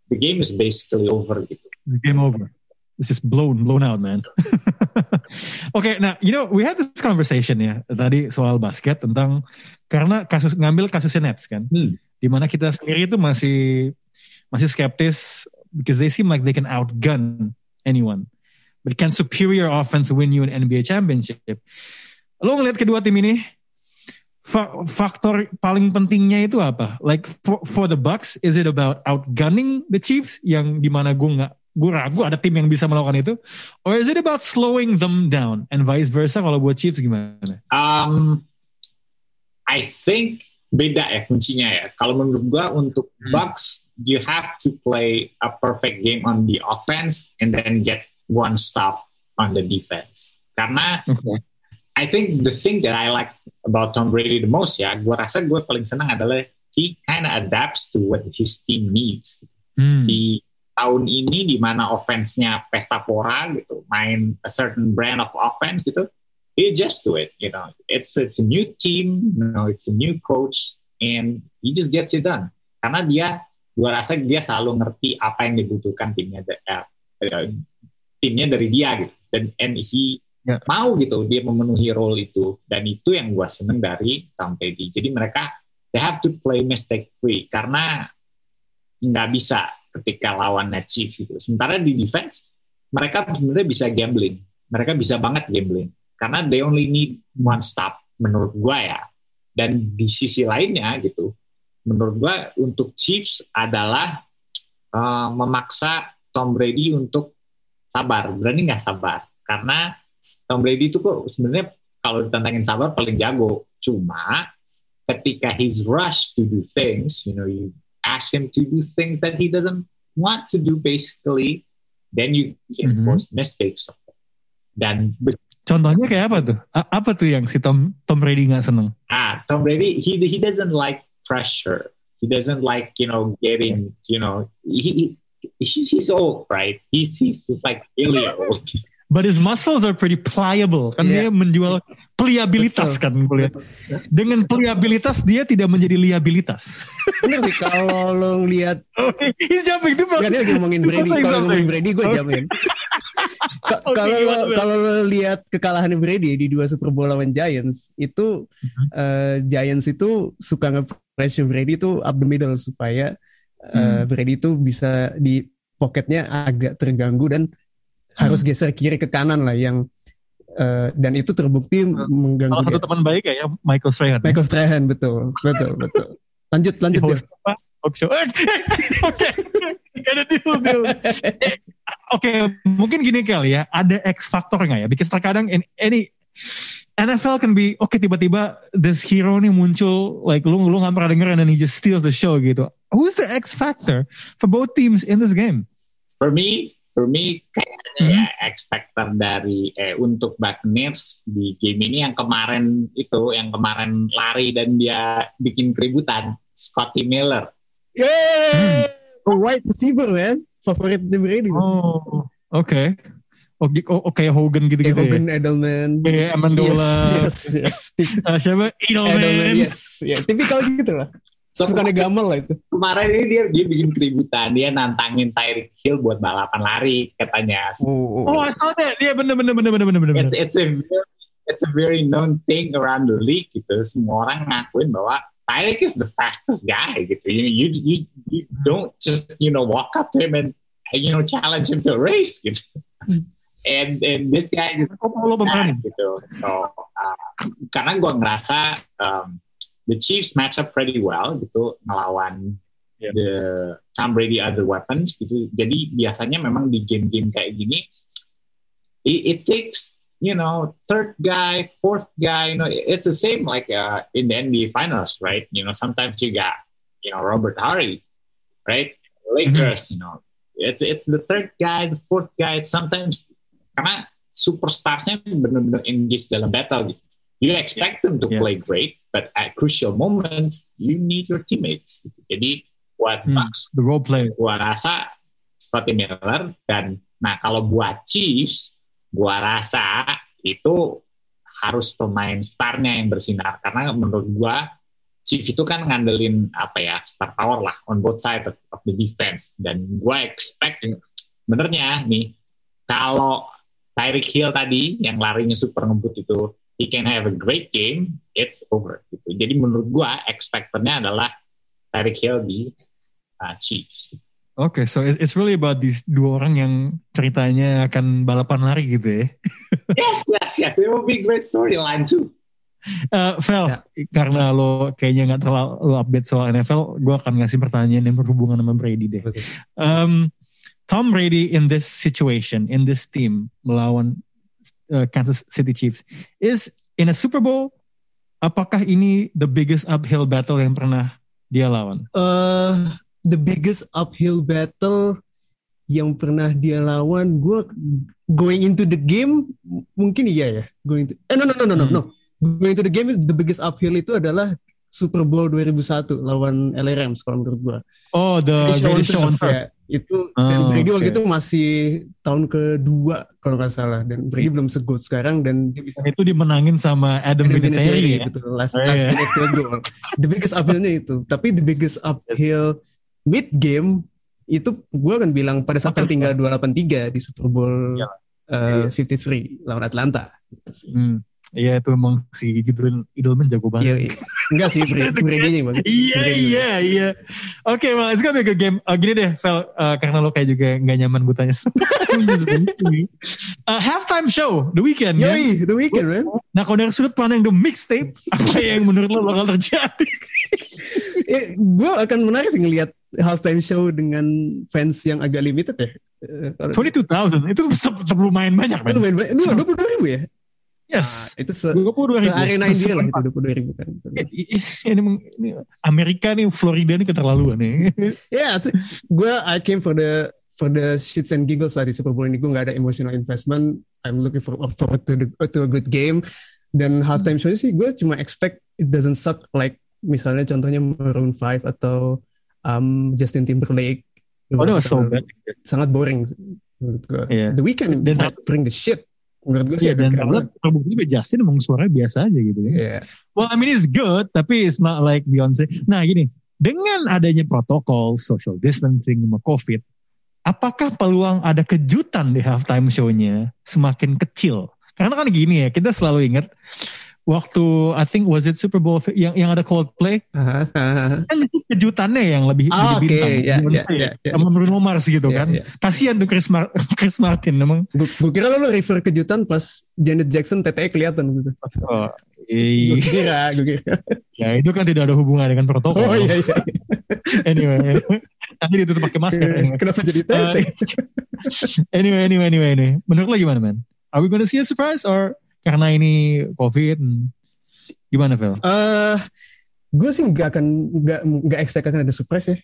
the game is basically over gitu. It's game over. It's just blown, blown out, man. Oke, nah, you know, we had this conversation ya tadi soal basket tentang karena kasus ngambil kasusnya Nets kan, Hmm. di mana kita sendiri itu masih masih skeptis because they seem like they can outgun anyone, but can superior offense win you an NBA championship? Lo ngeliat kedua tim ini, fa- faktor paling pentingnya itu apa? Like for, for the Bucks, is it about outgunning the Chiefs yang di mana gue nggak gue ragu ada tim yang bisa melakukan itu, or is it about slowing them down and vice versa kalau buat Chiefs gimana? Um, I think beda ya kuncinya ya. Kalau menurut gua untuk Hmm. Bucks, you have to play a perfect game on the offense and then get one stop on the defense. Karena Okay. I think the thing that I like about Tom Brady the most ya, gua rasa gue paling senang adalah he kind of adapts to what his team needs. Hmm. Di tahun ini di mana offense-nya pesta pora gitu, main a certain brand of offense gitu, he adjusts to it. You know, it's it's a new team, you know, it's a new coach, and he just gets it done. Karena dia, gua rasa dia selalu ngerti apa yang dibutuhkan timnya, eh, eh, timnya dari dia gitu. Dan and he Ya. mau gitu dia memenuhi role itu. Dan itu yang gua seneng dari Tom Brady. Jadi mereka they have to play mistake free karena nggak bisa ketika lawan net Chiefs gitu. Sementara di defense mereka sebenarnya bisa gambling. Mereka bisa banget gambling karena they only need one stop menurut gua ya. Dan di sisi lainnya gitu, menurut gua untuk Chiefs adalah uh, memaksa Tom Brady untuk sabar. Berani nggak sabar? Karena Tom Brady itu kok sebenarnya kalau ditantangin sabar paling jago. Cuma ketika he's rushed to do things, you know, you ask him to do things that he doesn't want to do basically, then you can Mhm. force mistakes. Dan Contohnya kayak apa tuh? A- apa tuh yang si Tom Tom Brady nggak seneng? ah, Tom Brady, he he doesn't like pressure. He doesn't like you know getting you know he, he he's, he's old right. He's, he's he's like really old. But his muscles are pretty pliable. Kan Iya. dia menjual pliabilitas Betul. kan gue lihat. Dengan pliabilitas dia tidak menjadi liabilitas. Bener sih kalau lo ngeliat He's jumping tuh. Kan dia lagi ngomongin Brady. Kalau ngomongin Brady gue jamin. Kalau kalau lo lihat kekalahan Brady di dua Super Bowl lawan Giants itu eh, Giants itu suka nge-pressure Brady itu up the middle supaya eh, Hmm. Brady itu bisa di pocketnya agak terganggu dan harus Hmm. geser kiri ke kanan lah yang eh, dan itu terbukti mengganggu Salah satu dia. teman baik ya Michael Strahan. Michael Strahan betul betul betul. Lanjut lanjut Di apa? Show. Eh, Oke. Ada deal, deal. Oke, mungkin gini kali ya, ada X factor nggak ya? Because terkadang in any NFL can be oke tiba-tiba this hero nih muncul like lu lu nggak pernah denger and then he just steals the show gitu. Who's the X factor for both teams in this game? For me, for me kayaknya Hmm. ya X factor dari eh, untuk Buccaneers di game ini yang kemarin itu, yang kemarin lari dan dia bikin keributan, Scotty Miller. Yeay! A wide receiver man. Favorit di Brady. Oh, oke. Oke, oh, oke Hogan gitu-gitu ya. Hogan Edelman. Kayak Amendola. Yes, yes, yes. Uh, siapa? Edelman, Edelman. yes. Ya, tipikal gitu lah. So, Suka gamal lah itu. kemarin ini dia dia bikin keributan, dia nantangin Tyreek Hill buat balapan lari katanya. Oh, Oh, I saw that. Iya bener bener bener bener bener bener. It's it's a very, it's a very known thing around the league gitu. Semua orang ngakuin bahwa Tyreek is the fastest guy gitu. You you you, you don't just you know walk up to him and you know challenge him to a race gitu. And and this guy is Kok lo berani? gitu. So uh, karena gue ngerasa um, the Chiefs match up pretty well gitu ngelawan Yeah. the Tom Brady other weapons gitu. Jadi biasanya memang di game-game kayak gini it, it takes you know third guy, fourth guy. You know it's the same like uh, in the NBA Finals, right? You know sometimes you got you know Robert Horry, right? Lakers, you know it's it's the third guy, the fourth guy. Sometimes karena superstarsnya benar-benar engage dalam battle gitu. You expect them to Yeah. play great, but at crucial moments you need your teammates. Jadi buat Hmm. Bucks, The role players. gua rasa Scotty Miller dan nah kalau buat Chiefs, gua rasa itu harus pemain starnya yang bersinar karena menurut gua Chiefs itu kan ngandelin apa ya star power lah on both side of, of the defense dan gua expect benernya nih kalau Tyreek Hill tadi yang larinya super ngebut itu he can have a great game it's over gitu. jadi menurut gua expecternya adalah Tyreek Hill di uh, Chiefs Oke, so it- it's really about these dua orang yang ceritanya akan balapan lari gitu ya. yes yes yes it will be great storyline too Eh, Vel, Ya. karena lo kayaknya nggak terlalu update soal NFL, gue akan ngasih pertanyaan yang berhubungan sama Brady deh. Um, Tom Brady in this situation, in this team melawan uh, Kansas City Chiefs, is in a Super Bowl. Apakah ini the biggest uphill battle yang pernah dia lawan? uh, the biggest uphill battle yang pernah dia lawan gue going into the game mungkin iya ya going to, eh no no no no no Hmm. no going into the game the biggest uphill itu adalah Super Bowl 2001 lawan LA Rams kalau menurut gue Oh, the Turf. ya. Itu Oh, dan Brady waktu oke. itu masih tahun kedua kalau nggak salah dan Brady belum segold sekarang dan dia bisa itu dimenangin sama Adam Ada Vinatieri Vinatieri, ya. betul last, Oh, last iya. minute field goal. The biggest uphillnya itu. Tapi the biggest uphill mid game itu gue akan bilang pada saat tertinggal 283 di Super Bowl Iya. uh, 53 lawan Atlanta. Gitu sih. Hmm. Iya itu emang si Gideon Edelman jago banget. Iya, iya. Enggak sih, Brady yang bagus. Iya iya iya. Oke, well, it's gonna be a good game. Uh, gini deh, Vel, uh, karena lo kayak juga nggak nyaman gue tanya. uh, halftime show, the weekend. kan? Yoi, the weekend, man. Nah, kalau dari sudut pandang the mixtape, apa yang menurut lo bakal terjadi? Eh, gue akan menarik sih ngelihat halftime show dengan fans yang agak limited ya. Eh, kalau- 22,000 itu tetap, tetap lumayan banyak, main banyak. Dua puluh dua ribu ya? Yes. Itu se, 22 ribu. se arena India lah itu dua puluh dua ribu kan. ini, emang- ini Amerika nih, Florida nih keterlaluan nih. Ya, gue I came for the for the shits and giggles lah di Super Bowl ini. Gue nggak ada emotional investment. I'm looking for forward to the, to a good game. Dan halftime show sih gue cuma expect it doesn't suck like misalnya contohnya Maroon 5 atau um, Justin Timberlake. Oh, that was so bad. Sangat boring menurut gue. Iya. The Weeknd Dan- might bring the shit. Menurut gue sih Iya, dan karena banget. terbukti juga Justin emang suaranya biasa aja gitu kan. Iya. Well, I mean it's good, tapi it's not like Beyonce. Nah gini, dengan adanya protokol social distancing sama COVID, apakah peluang ada kejutan di halftime show-nya semakin kecil? Karena kan gini ya, kita selalu ingat waktu I think was it Super Bowl yang yang ada Coldplay, aha. kan itu kejutannya yang lebih Ah, jadi oke, bintang. ya, Beyonce ya, ya, ya. Sama Bruno Mars gitu Iya, kan. iya. Kasihan tuh Chris, Mar- Chris Martin emang. Gue kira lo refer kejutan pas Janet Jackson TTE kelihatan gitu. Oh, Gue iya. kira, gue kira. ya itu kan tidak ada hubungan dengan protokol. Oh iya iya. anyway, tapi ditutup pakai masker. Anyway. Kenapa jadi Uh, tete? anyway, anyway, anyway, anyway. Menurut lo gimana, man? Are we gonna see a surprise or karena ini COVID? Gimana, Phil? Eh, gue sih nggak akan nggak nggak expect akan ada surprise ya.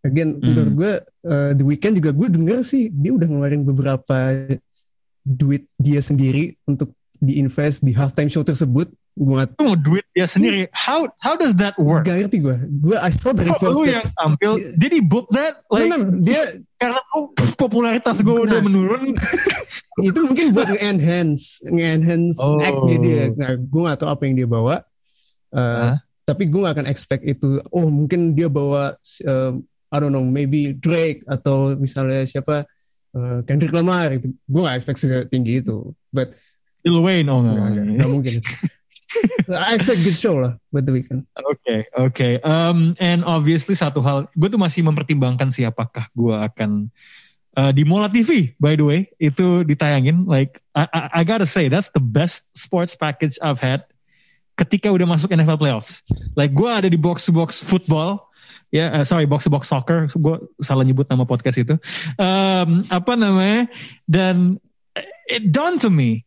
Again, Hmm. menurut gue eh, the weekend juga gue denger sih dia udah ngeluarin beberapa duit dia sendiri untuk diinvest di halftime show tersebut. Gue nggak Itu mau duit dia sendiri. How how does that work? nggak ngerti gue. Gue I saw the reports lu yang tampil, did he book that? Like, no, no, dia karena popularitas gue udah Nah. menurun. itu mungkin buat nge-enhance nge-enhance Oh. act-nya dia. Nah, gue gak tahu apa yang dia bawa. Uh, Hah? Tapi gue gak akan expect itu. Oh, mungkin dia bawa um, I don't know, maybe Drake atau misalnya siapa uh, Kendrick Lamar itu. Gue gak expect setinggi itu. But Lil Wayne, oh gak, enggak. gak, gak mungkin. I expect good show lah buat the weekend. Oke, oke. Um, and obviously satu hal, gue tuh masih mempertimbangkan siapakah gue akan uh, di Mola TV. By the way, itu ditayangin. Like I, I, I gotta say, that's the best sports package I've had ketika udah masuk NFL playoffs. Like gue ada di box box football. Ya, eh, sorry, box box soccer. Gue salah nyebut nama podcast itu. Um, apa namanya? Dan it dawned to me,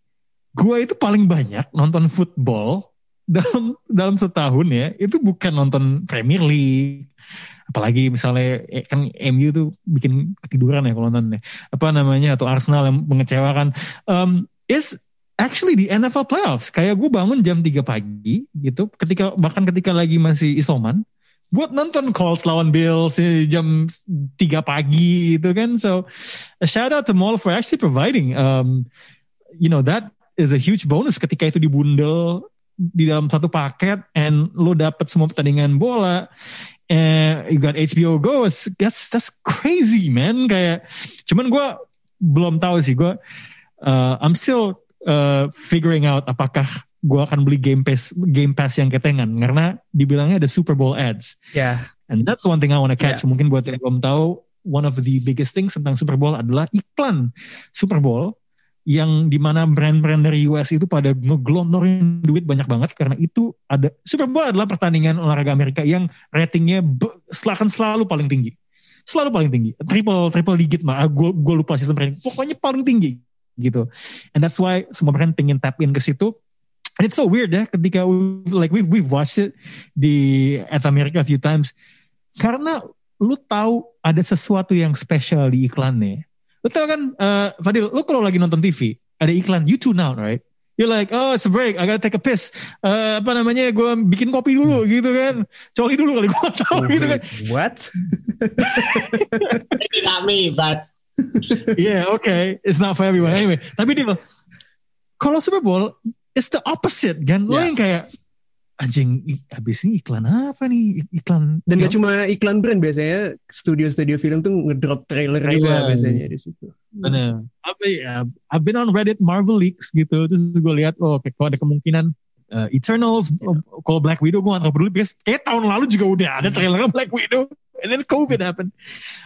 gue itu paling banyak nonton football dalam dalam setahun ya. Itu bukan nonton Premier League. Apalagi misalnya eh, kan MU tuh bikin ketiduran ya kalau nontonnya apa namanya atau Arsenal yang mengecewakan. Um, is actually di NFL playoffs. Kayak gue bangun jam 3 pagi gitu ketika bahkan ketika lagi masih isoman buat nonton Colts lawan Bills eh, jam 3 pagi gitu kan. So a shout out to Mall for actually providing um, you know that is a huge bonus ketika itu dibundel di dalam satu paket and lo dapet semua pertandingan bola and you got HBO Go it's- that's that's crazy man. Kayak cuman gue belum tahu sih gue uh, I'm still uh, figuring out apakah gue akan beli Game Pass Game Pass yang ketengan. Karena dibilangnya ada Super Bowl ads. Ya, And that's one thing I want to catch. Mungkin buat yang belum tahu, one of the biggest things tentang Super Bowl adalah iklan Super Bowl yang di mana brand-brand dari US itu pada ngegelontorin duit banyak banget karena itu ada Super Bowl adalah pertandingan olahraga Amerika yang ratingnya be- akan selalu paling tinggi, selalu paling tinggi, triple triple digit mah, gue gue lupa sistem rating, pokoknya paling tinggi gitu. And that's why semua brand pengen tap in ke situ. And it's so weird ya ketika we, like we we've watched it di at America a few times karena lu tahu ada sesuatu yang spesial di iklannya. Lu tahu kan, uh, Fadil, lu kalau lagi nonton TV, ada iklan, you tune out, right? You're like, oh it's a break, I gotta take a piss. Uh, apa namanya, gue bikin kopi dulu gitu kan. Coli dulu kali, gue gak tahu gitu kan. what? Maybe not me, but yeah, okay. It's not for everyone. Anyway, tapi dia kalau Super Bowl, it's the opposite kan. Lo Yeah. yang kayak, anjing habis ini iklan apa nih iklan Dan gak cuma iklan brand biasanya studio-studio film tuh ngedrop trailer juga Trailer. biasanya di situ. Bener. Apa ya? I've been on Reddit Marvel Leaks gitu. Terus gue lihat, oh kayak kalau ada kemungkinan uh, Eternals, oh, kalau Black Widow gue gak terlalu peduli. Because kayak tahun lalu juga udah ada trailernya Black Widow. And then COVID happened.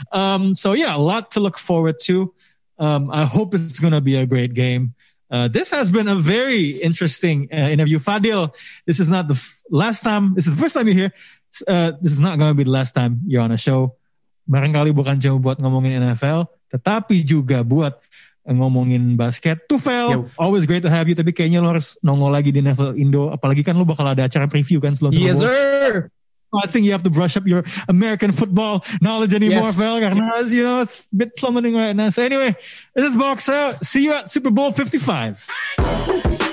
Um, so yeah, a lot to look forward to. Um, I hope it's to be a great game. Uh, this has been a very interesting uh, interview. Fadil, this is not the f- last time. This is the first time you're here. Uh, this is not going to be the last time you're on a show. Barangkali bukan cuma buat ngomongin NFL, tetapi juga buat ngomongin basket. Tufel, Yo. always great to have you. Tapi kayaknya lo harus nongol lagi di NFL Indo. Apalagi kan lo bakal ada acara preview kan sebelum Yes sir. I think you have to brush up your American football knowledge anymore, Yes. Karena you know it's a bit plummeting right now. So anyway, this is Box out. See you at Super Bowl 55.